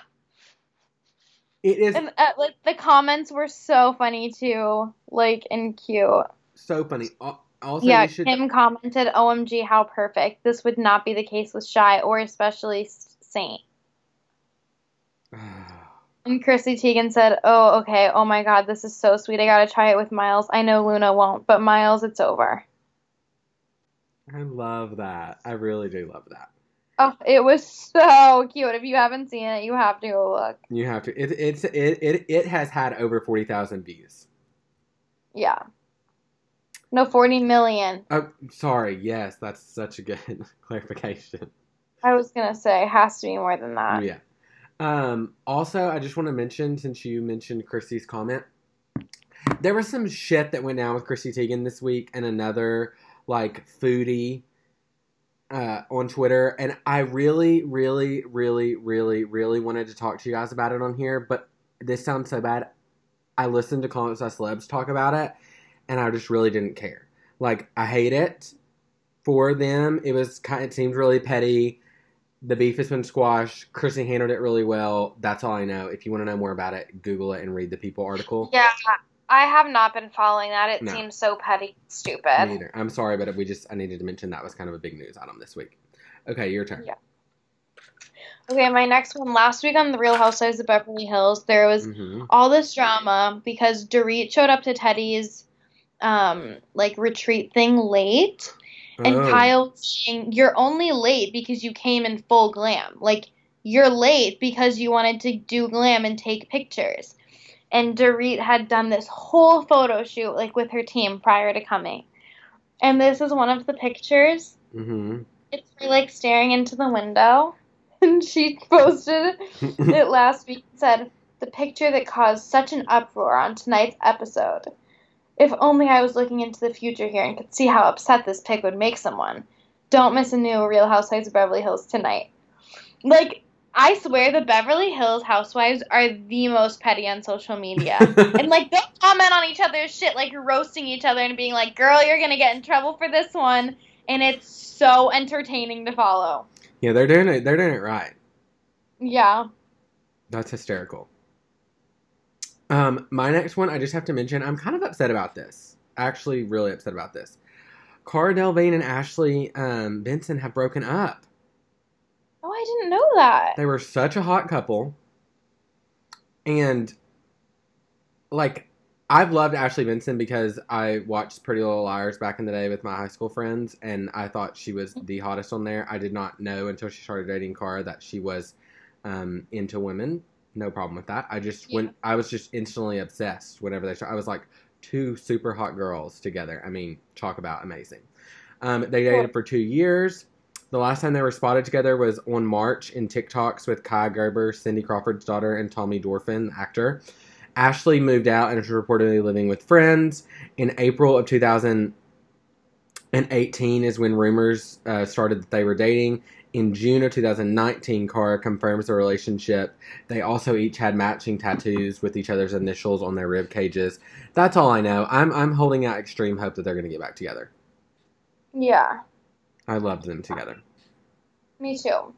It is And uh, like the comments were so funny too, like and cute. so funny. Al- Also, yeah, should. Kim commented, "OMG, how perfect! This would not be the case with Chi or especially Saint." *sighs* And Chrissy Teigen said, "Oh, okay. Oh my God, this is so sweet. I gotta try it with Miles. I know Luna won't, but Miles, it's over." I love that. I really do love that. Oh, it was so cute. If you haven't seen it, you have to go look. You have to. It, it's it, it it has had over forty thousand views. Yeah. No, forty million. Oh, sorry. Yes, that's such a good *laughs* clarification. I was gonna say it has to be more than that. Yeah. Um, also, I just want to mention, since you mentioned Chrissy's comment, there was some shit that went down with Chrissy Teigen this week and another like foodie uh, on Twitter, and I really, really, really, really, really wanted to talk to you guys about it on here, but this sounds so bad. I listened to Comments by Celebs talk about it, and I just really didn't care. Like, I hate it for them. It was kind. It seemed really petty. The beef has been squashed. Chrissy handled it really well. That's all I know. If you want to know more about it, Google it and read the People article. Yeah, I have not been following that. It No. seems so petty, stupid. Neither. I'm sorry, but we just I needed to mention that was kind of a big news item this week. Okay, your turn. Yeah. Okay, my next one. Last week on The Real Housewives of Beverly Hills, there was hmm all this drama because Dorit showed up to Teddi's um like retreat thing late and Oh. Kyle saying you're only late because you came in full glam. Like you're late because you wanted to do glam and take pictures. And Dorit had done this whole photo shoot like with her team prior to coming. And this is one of the pictures. hmm It's her like staring into the window. *laughs* And she posted *laughs* it last week and said, The picture that caused such an uproar on tonight's episode. If only I was looking into the future here and could see how upset this pic would make someone. Don't miss a new Real Housewives of Beverly Hills tonight. Like, I swear the Beverly Hills housewives are the most petty on social media. *laughs* and like they'll comment on each other's shit, like roasting each other and being like, Girl, you're gonna get in trouble for this one and it's so entertaining to follow. yeah, they're doing it. They're doing it right. Yeah. That's hysterical. Um, my next one, I just have to mention, I'm kind of upset about this. Actually, really upset about this. Cara Delevingne and Ashley um, Benson have broken up. Oh, I didn't know that. They were such a hot couple. And like I've loved Ashley Benson because I watched Pretty Little Liars back in the day with my high school friends and I thought she was the hottest on there. I did not know until she started dating Cara that she was um, into women. No problem with that. I just Yeah. when I was just instantly obsessed whenever they started. I was like two super hot girls together. I mean, talk about amazing. Um, they dated Cool. for two years. The last time they were spotted together was on March in TikToks with Kaia Gerber, Cindy Crawford's daughter, and Tommy Dorfman, actor. Ashley moved out and is reportedly living with friends. In April of 2018 is when rumors uh, started that they were dating. In June of 2019, Cara confirms the relationship. They also each had matching tattoos with each other's initials on their rib cages. That's all I know. I'm I'm holding out extreme hope that they're going to get back together. Yeah, I loved them together. me too.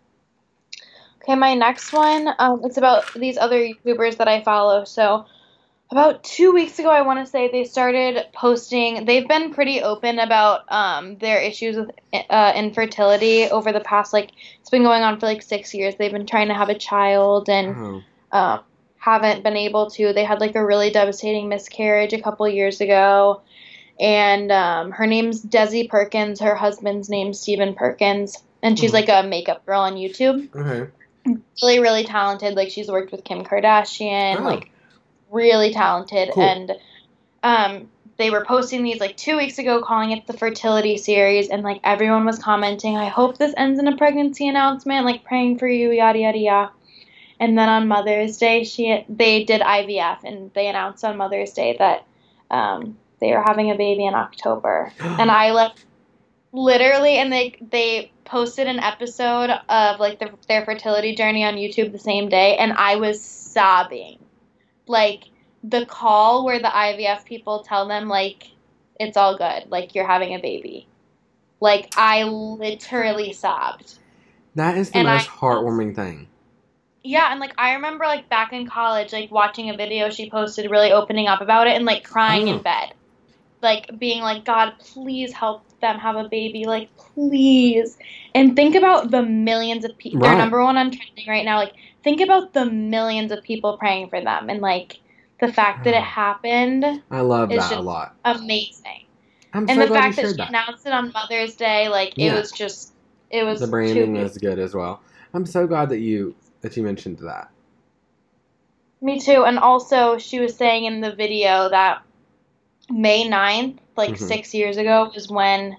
Okay, my next one, um, it's about these other YouTubers that I follow. So, about two weeks ago, I want to say they started posting. They've been pretty open about um, their issues with uh, infertility over the past like it's been going on for like six years. They've been trying to have a child and Oh, um, haven't been able to. They had like a really devastating miscarriage a couple years ago. And um, her name's Desi Perkins. Her husband's name's Stephen Perkins. And she's Mhm. like a makeup girl on YouTube. okay. Really, really talented. Like she's worked with Kim Kardashian. Oh. Like really talented. Cool. And um, they were posting these like two weeks ago, calling it the fertility series. And like everyone was commenting, I hope this ends in a pregnancy announcement. Like praying for you, yada yada yada. And then on Mother's Day, she they did IVF, and they announced on Mother's Day that um, they are having a baby in October. *gasps* And I like literally, and they they posted an episode of like the, their fertility journey on YouTube the same day, and I was sobbing, like the call where the IVF people tell them like it's all good, like you're having a baby. Like I literally sobbed. That is the And most I- heartwarming thing. Yeah, and like I remember like back in college, like watching a video she posted really opening up about it and like crying Oh. in bed. Like being like, God, please help them have a baby. Like, please. And think about the millions of people. They're number one on trending right now. Like, think about the millions of people praying for them and like the fact that it mm. happened. I love that a lot. Amazing. I'm And so the glad fact that she that. announced it on Mother's Day, like it Yeah. was just it was The branding was good as well. I'm so glad that you that you mentioned that. Me too. And also, she was saying in the video that May 9th, like Mhm. six years ago, was when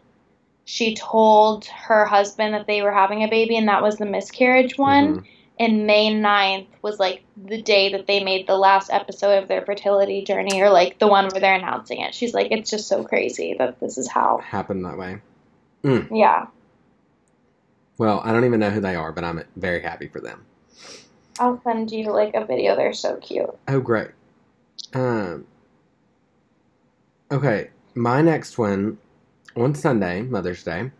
she told her husband that they were having a baby, and that was the miscarriage one. Mhm. And May 9th was like the day that they made the last episode of their fertility journey, or like the one where they're announcing it. She's like, it's just so crazy that this is how. Happened that way. Yeah. Well, I don't even know who they are, but I'm very happy for them. I'll send you like a video. They're so cute. Oh, great. Um. Okay, my next one on Sunday, Mother's Day.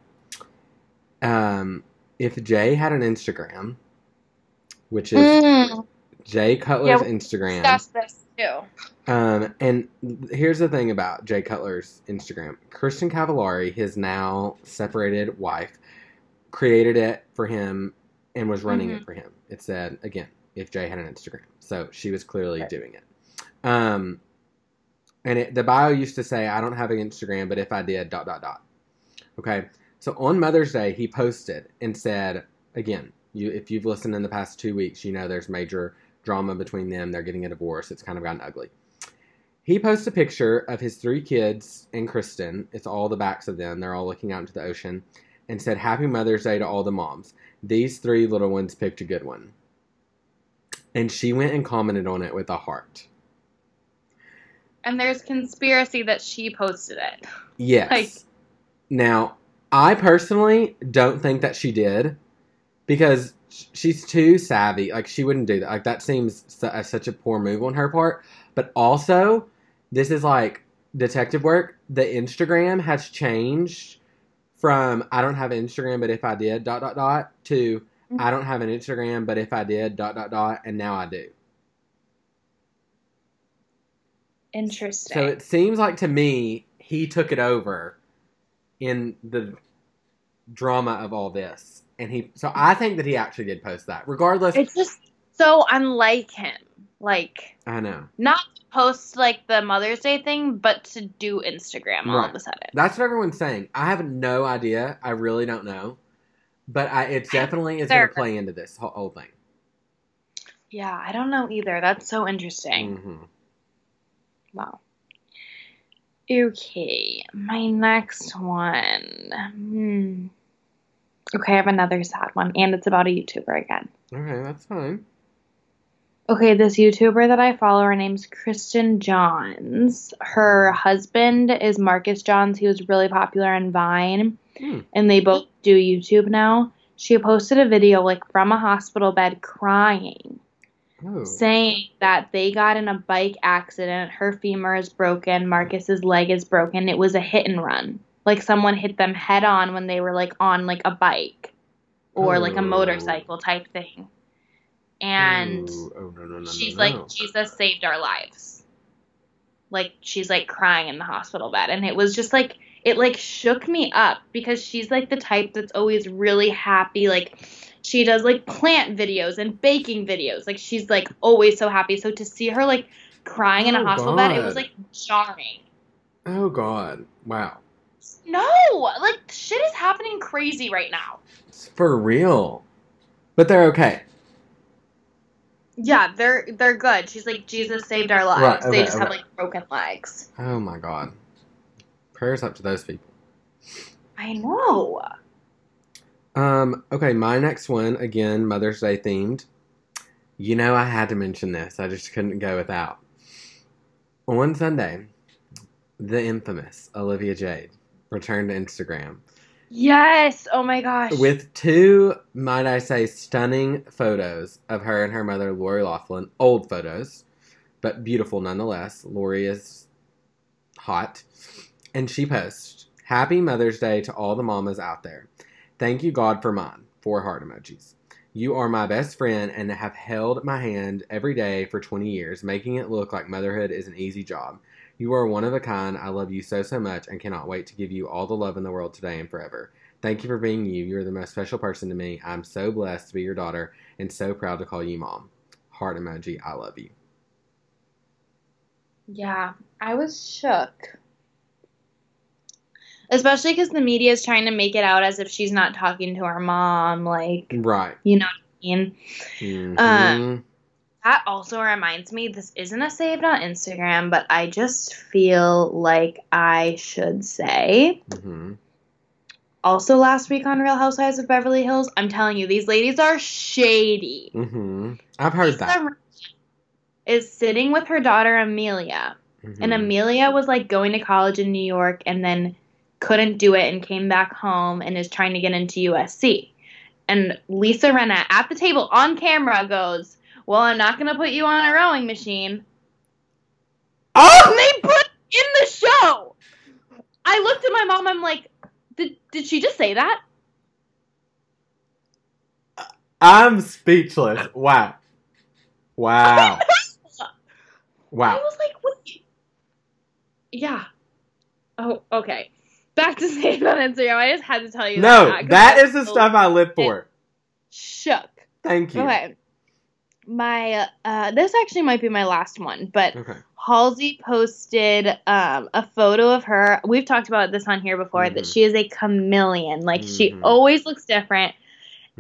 Um, if Jay had an Instagram, which is Mm, Jay Cutler's Yeah, Instagram. discuss this too. Um, and here's the thing about Jay Cutler's Instagram. Kristin Cavallari, his now separated wife, created it for him and was running Mhm. it for him. It said, again, if Jay had an Instagram. So she was clearly Right. doing it. Um, and it, the bio used to say, I don't have an Instagram, but if I did, dot, dot, dot. Okay. So on Mother's Day, he posted and said, again, you if you've listened in the past two weeks, you know there's major drama between them. They're getting a divorce. It's kind of gotten ugly. He posts a picture of his three kids and Kristen. It's all the backs of them. They're all looking out into the ocean and said, Happy Mother's Day to all the moms. These three little ones picked a good one. And she went and commented on it with a heart. And there's conspiracy that she posted it. Yes. Like- now, I personally don't think that she did because she's too savvy. Like she wouldn't do that. Like that seems uh, such a poor move on her part. But also, this is like detective work. The Instagram has changed from I don't have an Instagram, but if I did dot dot dot to I don't have an Instagram, but if I did dot dot dot, and now I do. Interesting. So it seems like to me he took it over in the drama of all this and he. So I think that he actually did post that. Regardless, It's just so unlike him. Like I know not to post like the Mother's Day thing, but to do Instagram all Right. of a sudden. that's what everyone's saying. I have no idea. I really don't know, but I, it definitely is going to play into this whole, whole thing. Yeah, I don't know either. That's so interesting. hmm Wow. Okay, my next one. Hmm. Okay, I have another sad one, and it's about a YouTuber again. Okay, that's fine. Okay, this YouTuber that I follow, her name's Kristen Johns. Her husband is Marcus Johns. He was really popular on Vine, Hmm. and they both do YouTube now. She posted a video like from a hospital bed crying, Saying that they got in a bike accident. Her femur is broken, Marcus's leg is broken. It was a hit and run. Like someone hit them head on when they were like on like a bike or like a motorcycle type thing. And oh, no, no, no, she's like jesus saved our lives like she's like crying in the hospital bed and it was just like it like shook me up because she's like the type that's always really happy like she does like plant videos and baking videos. Like she's like always so happy. So to see her like crying in a Oh, hospital bed it was like jarring. Oh God! Wow, no! Like shit is happening crazy right now. It's for real. But they're okay. yeah they're they're good. She's like jesus saved our lives. Right, they okay, just have like broken legs. Oh my God! Prayers up to those people. i know Um, okay, my next one, again, Mother's Day themed. You know, I had to mention this. I just couldn't go without. On Sunday, the infamous Olivia Jade returned to Instagram Yes. Oh my gosh. with two, might I say, stunning photos of her and her mother, Lori Loughlin. Old photos, but beautiful nonetheless. Lori is hot. And she posts, Happy Mother's Day to all the mamas out there. Thank you, God, for mine. Four heart emojis. You are my best friend and have held my hand every day for 20 years, making it look like motherhood is an easy job. You are one of a kind. I love you so, so much and cannot wait to give you all the love in the world today and forever. Thank you for being you. You are the most special person to me. I'm so blessed to be your daughter and so proud to call you mom. Heart emoji. I love you. yeah, I was shook. Especially because the media is trying to make it out as if she's not talking to her mom. Like, Right. you know what I mean? Mhm. That also reminds me this isn't a saved on Instagram, but I just feel like I should say. Mhm. Also, last week on Real Housewives of Beverly Hills, I'm telling you, these ladies are shady. Mhm. I've heard that. Lisa is sitting with her daughter Amelia. Mhm. And Amelia was like going to college in New York and then couldn't do it and came back home and is trying to get into USC. And Lisa Rinna at the table on camera goes, Well, I'm not going to put you on a rowing machine. Oh! And they put in the show. I looked at my mom, I'm like, Did, did she just say that? I'm speechless. Wow. Wow. *laughs* Wow. I was like, What? Yeah. Oh, okay. Back to *laughs* saying on Instagram. I just had to tell you No, that. that is the stuff I live for. Shook. Thank you. Okay. My uh this actually might be my last one, but Okay. Halsey posted um a photo of her. We've talked about this on here before that Mhm. she is a chameleon. Like she Mhm. always looks different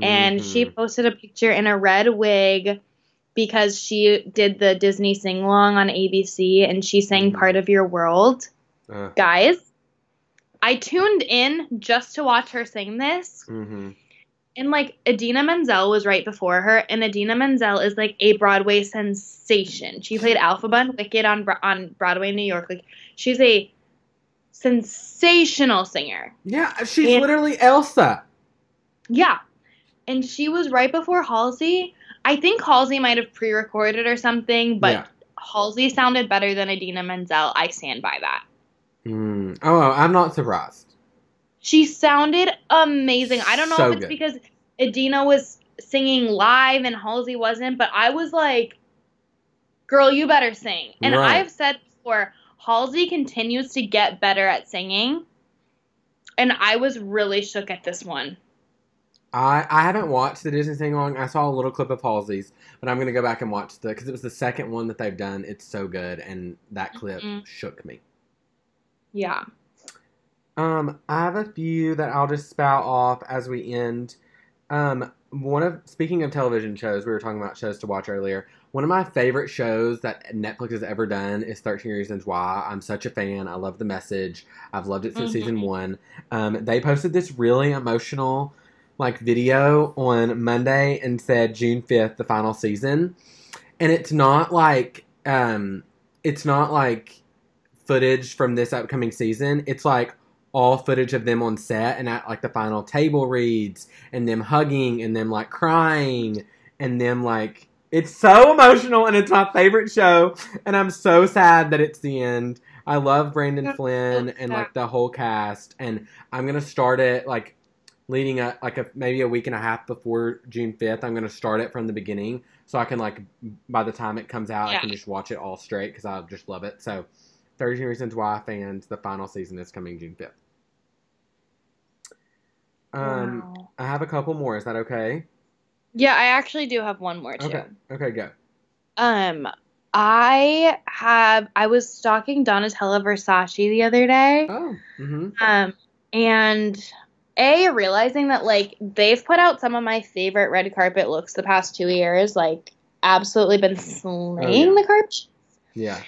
and she Mhm. posted a picture in a red wig because she did the Disney sing along on ABC and she sang Mhm. part of your world. Uh, Guys, I tuned in just to watch her sing this mhm. and like Idina Menzel was right before her, and Idina Menzel is like a Broadway sensation. She played Elphaba and Wicked on on Broadway in New York. Like she's a sensational singer. Yeah, she's And- literally Elsa. Yeah, and she was right before Halsey. I think Halsey might have pre-recorded or something, but Yeah. Halsey sounded better than Idina Menzel. I stand by that. Mm. Oh, I'm not surprised. She sounded amazing. I don't know So if it's good. because Idina was singing live and Halsey wasn't, but I was like, girl, you better sing. And Right. I've said before, Halsey continues to get better at singing. And I was really shook at this one. I I haven't watched the Disney sing along. I saw a little clip of Halsey's, but I'm gonna go back and watch the because it was the second one that they've done. It's so good, and that clip Mhm. shook me. Yeah. Um, I have a few that I'll just spout off as we end. Um, one of speaking of television shows, we were talking about shows to watch earlier. One of my favorite shows that Netflix has ever done is Thirteen Reasons Why. I'm such a fan. I love the message. I've loved it since Mhm. season one. Um, they posted this really emotional like video on Monday and said June fifth, the final season, and it's not like um, it's not like footage from this upcoming season. It's like all footage of them on set and at like the final table reads and them hugging and them like crying and them like it's so emotional and it's my favorite show and I'm so sad that it's the end. I love Brandon Flynn and sad. like the whole cast and I'm gonna start it like leading up like a maybe a week and a half before June 5th. I'm gonna start it from the beginning so I can like by the time it comes out I can just watch it all straight because I just love it. So 13 Reasons Why fans, the final season is coming June 5th. Um, Wow. I have a couple more. Is that okay? Yeah, I actually do have one more too. Okay. Okay, go. Um, I have I was stalking Donatella Versace the other day. Oh. Mm-hmm. Um, and a realizing that like they've put out some of my favorite red carpet looks the past two years, like absolutely been slaying Oh, yeah. the carpet. Yeah.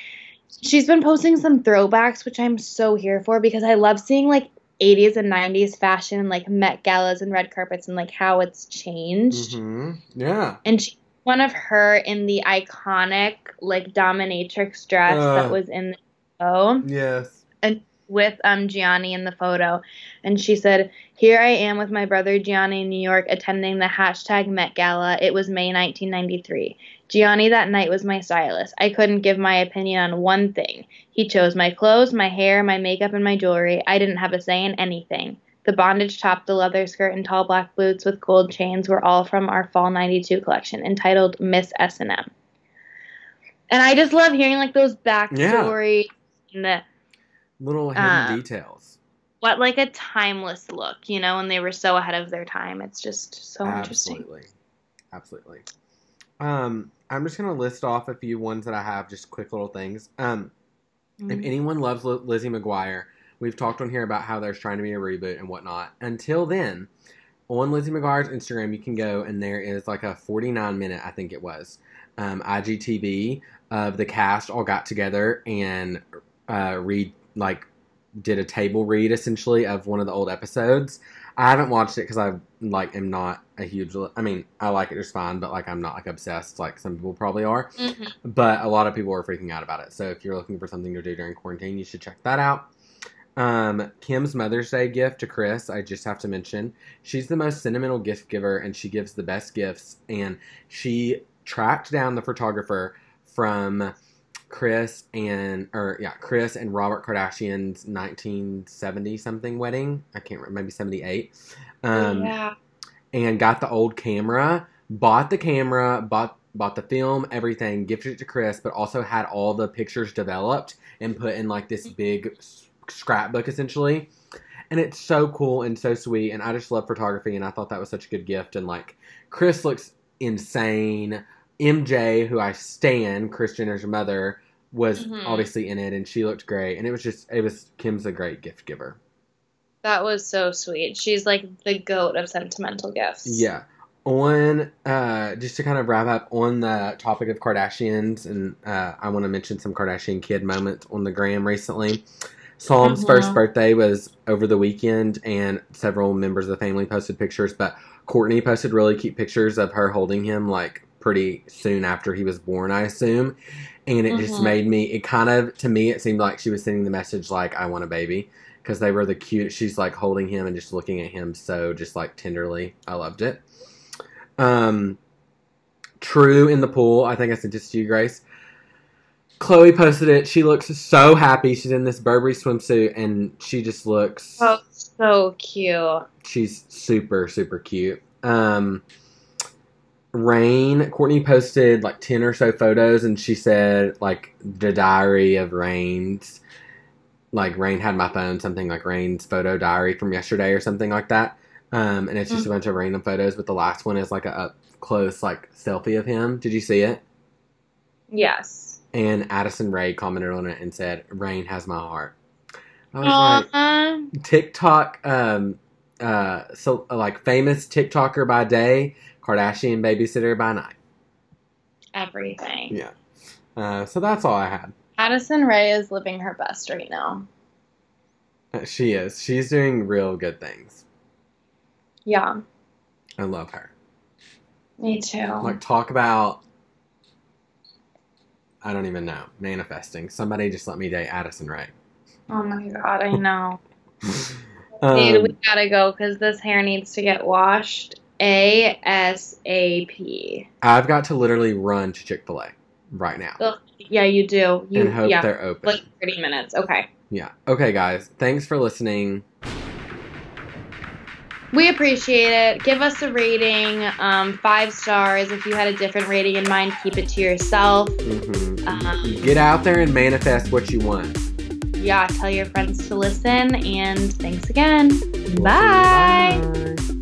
She's been posting some throwbacks, which I'm so here for because I love seeing like 80s and 90s fashion, and like Met galas and red carpets, and like how it's changed. Mm-hmm. Yeah. And she, one of her in the iconic like dominatrix dress Uh. that was in the show Yes. With um Gianni in the photo, and she said, "Here I am with my brother Gianni in New York attending the hashtag Met Gala. It was May 1993. Gianni that night was my stylist. I couldn't give my opinion on one thing. He chose my clothes, my hair, my makeup, and my jewelry. I didn't have a say in anything." The bondage top, the leather skirt, and tall black boots with gold chains were all from our fall 92 collection entitled Miss S&M. And I just love hearing like those backstory and the Little hidden Uh, details. what like a timeless look, you know, and they were so ahead of their time. It's just so interesting. Absolutely. Absolutely. Um, I'm just gonna list off a few ones that I have, just quick little things. Um, If Mhm. anyone loves Li- Lizzie McGuire, we've talked on here about how there's trying to be a reboot and whatnot. Until then, on Lizzie McGuire's Instagram, you can go and there is like a 49 minute, I think it was, um, IGTV of the cast all got together and uh, read like did a table read essentially of one of the old episodes. I haven't watched it because I like am not a huge. I mean, I like it just fine, but like I'm not like obsessed like some people probably are. Mhm. But a lot of people are freaking out about it. So if you're looking for something to do during quarantine, you should check that out. Um, Kim's Mother's Day gift to Kris, I just have to mention, she's the most sentimental gift giver and she gives the best gifts. And she tracked down the photographer from Kris and, or yeah, Kris and Robert Kardashian's 1970 something wedding. I can't remember, maybe 78. Um, yeah. and got the old camera, bought the camera, bought bought the film, everything, gifted it to Kris, but also had all the pictures developed and put in like this big scrapbook essentially. And it's so cool and so sweet, and I just love photography, and I thought that was such a good gift. And like, Kris looks insane. MJ, who I stan, Kris Jenner's mother, was Mhm. obviously in it, and she looked great. And it was just, it was Kim's a great gift giver. That was so sweet. She's like the goat of sentimental gifts. Yeah. On uh, just to kind of wrap up on the topic of Kardashians, and uh, I want to mention some Kardashian kid moments on the gram recently. Psalm's Mhm. first birthday was over the weekend, and several members of the family posted pictures. But Kourtney posted really cute pictures of her holding him like pretty soon after he was born, I assume. And it just Mhm. made me. It kind of to me, it seemed like she was sending the message like, "I want a baby." because they were the cute. She's like holding him and just looking at him so just like tenderly. I loved it. Um, True in the pool. I think I sent this to you, Grace. Khloé posted it. She looks so happy. She's in this Burberry swimsuit and she just looks. Oh, so cute. She's super super cute. Um, Reign. Kourtney posted like ten or so photos and she said like the diary of Reign's like Reign had my phone, something like Reign's photo diary from yesterday or something like that. Um, and it's just a bunch of random photos, but the last one is like a up close like selfie of him. Did you see it? Yes. And Addison Rae commented on it and said, "Reign has my heart." I was like, TikTok, um, uh, so like famous TikToker by day, Kardashian babysitter by night. everything. Yeah. Uh, so that's all I had. Addison Rae is living her best right now. Uh, She is. She's doing real good things. Yeah, I love her. me too. Like talk about. I don't even know manifesting. Somebody just let me date Addison Rae. oh my god, I know. *laughs* Um, Dude, we gotta go because this hair needs to get washed ASAP. I've got to literally run to Chick Fil A right now Ugh, yeah, you do. You and hope yeah, they're open. like thirty minutes. Okay. yeah. Okay, guys. Thanks for listening. We appreciate it. Give us a rating, um, five stars. If you had a different rating in mind, keep it to yourself. Mm-hmm. Um, Get out there and manifest what you want. yeah, tell your friends to listen, and thanks again. We'll see you. Bye. Bye.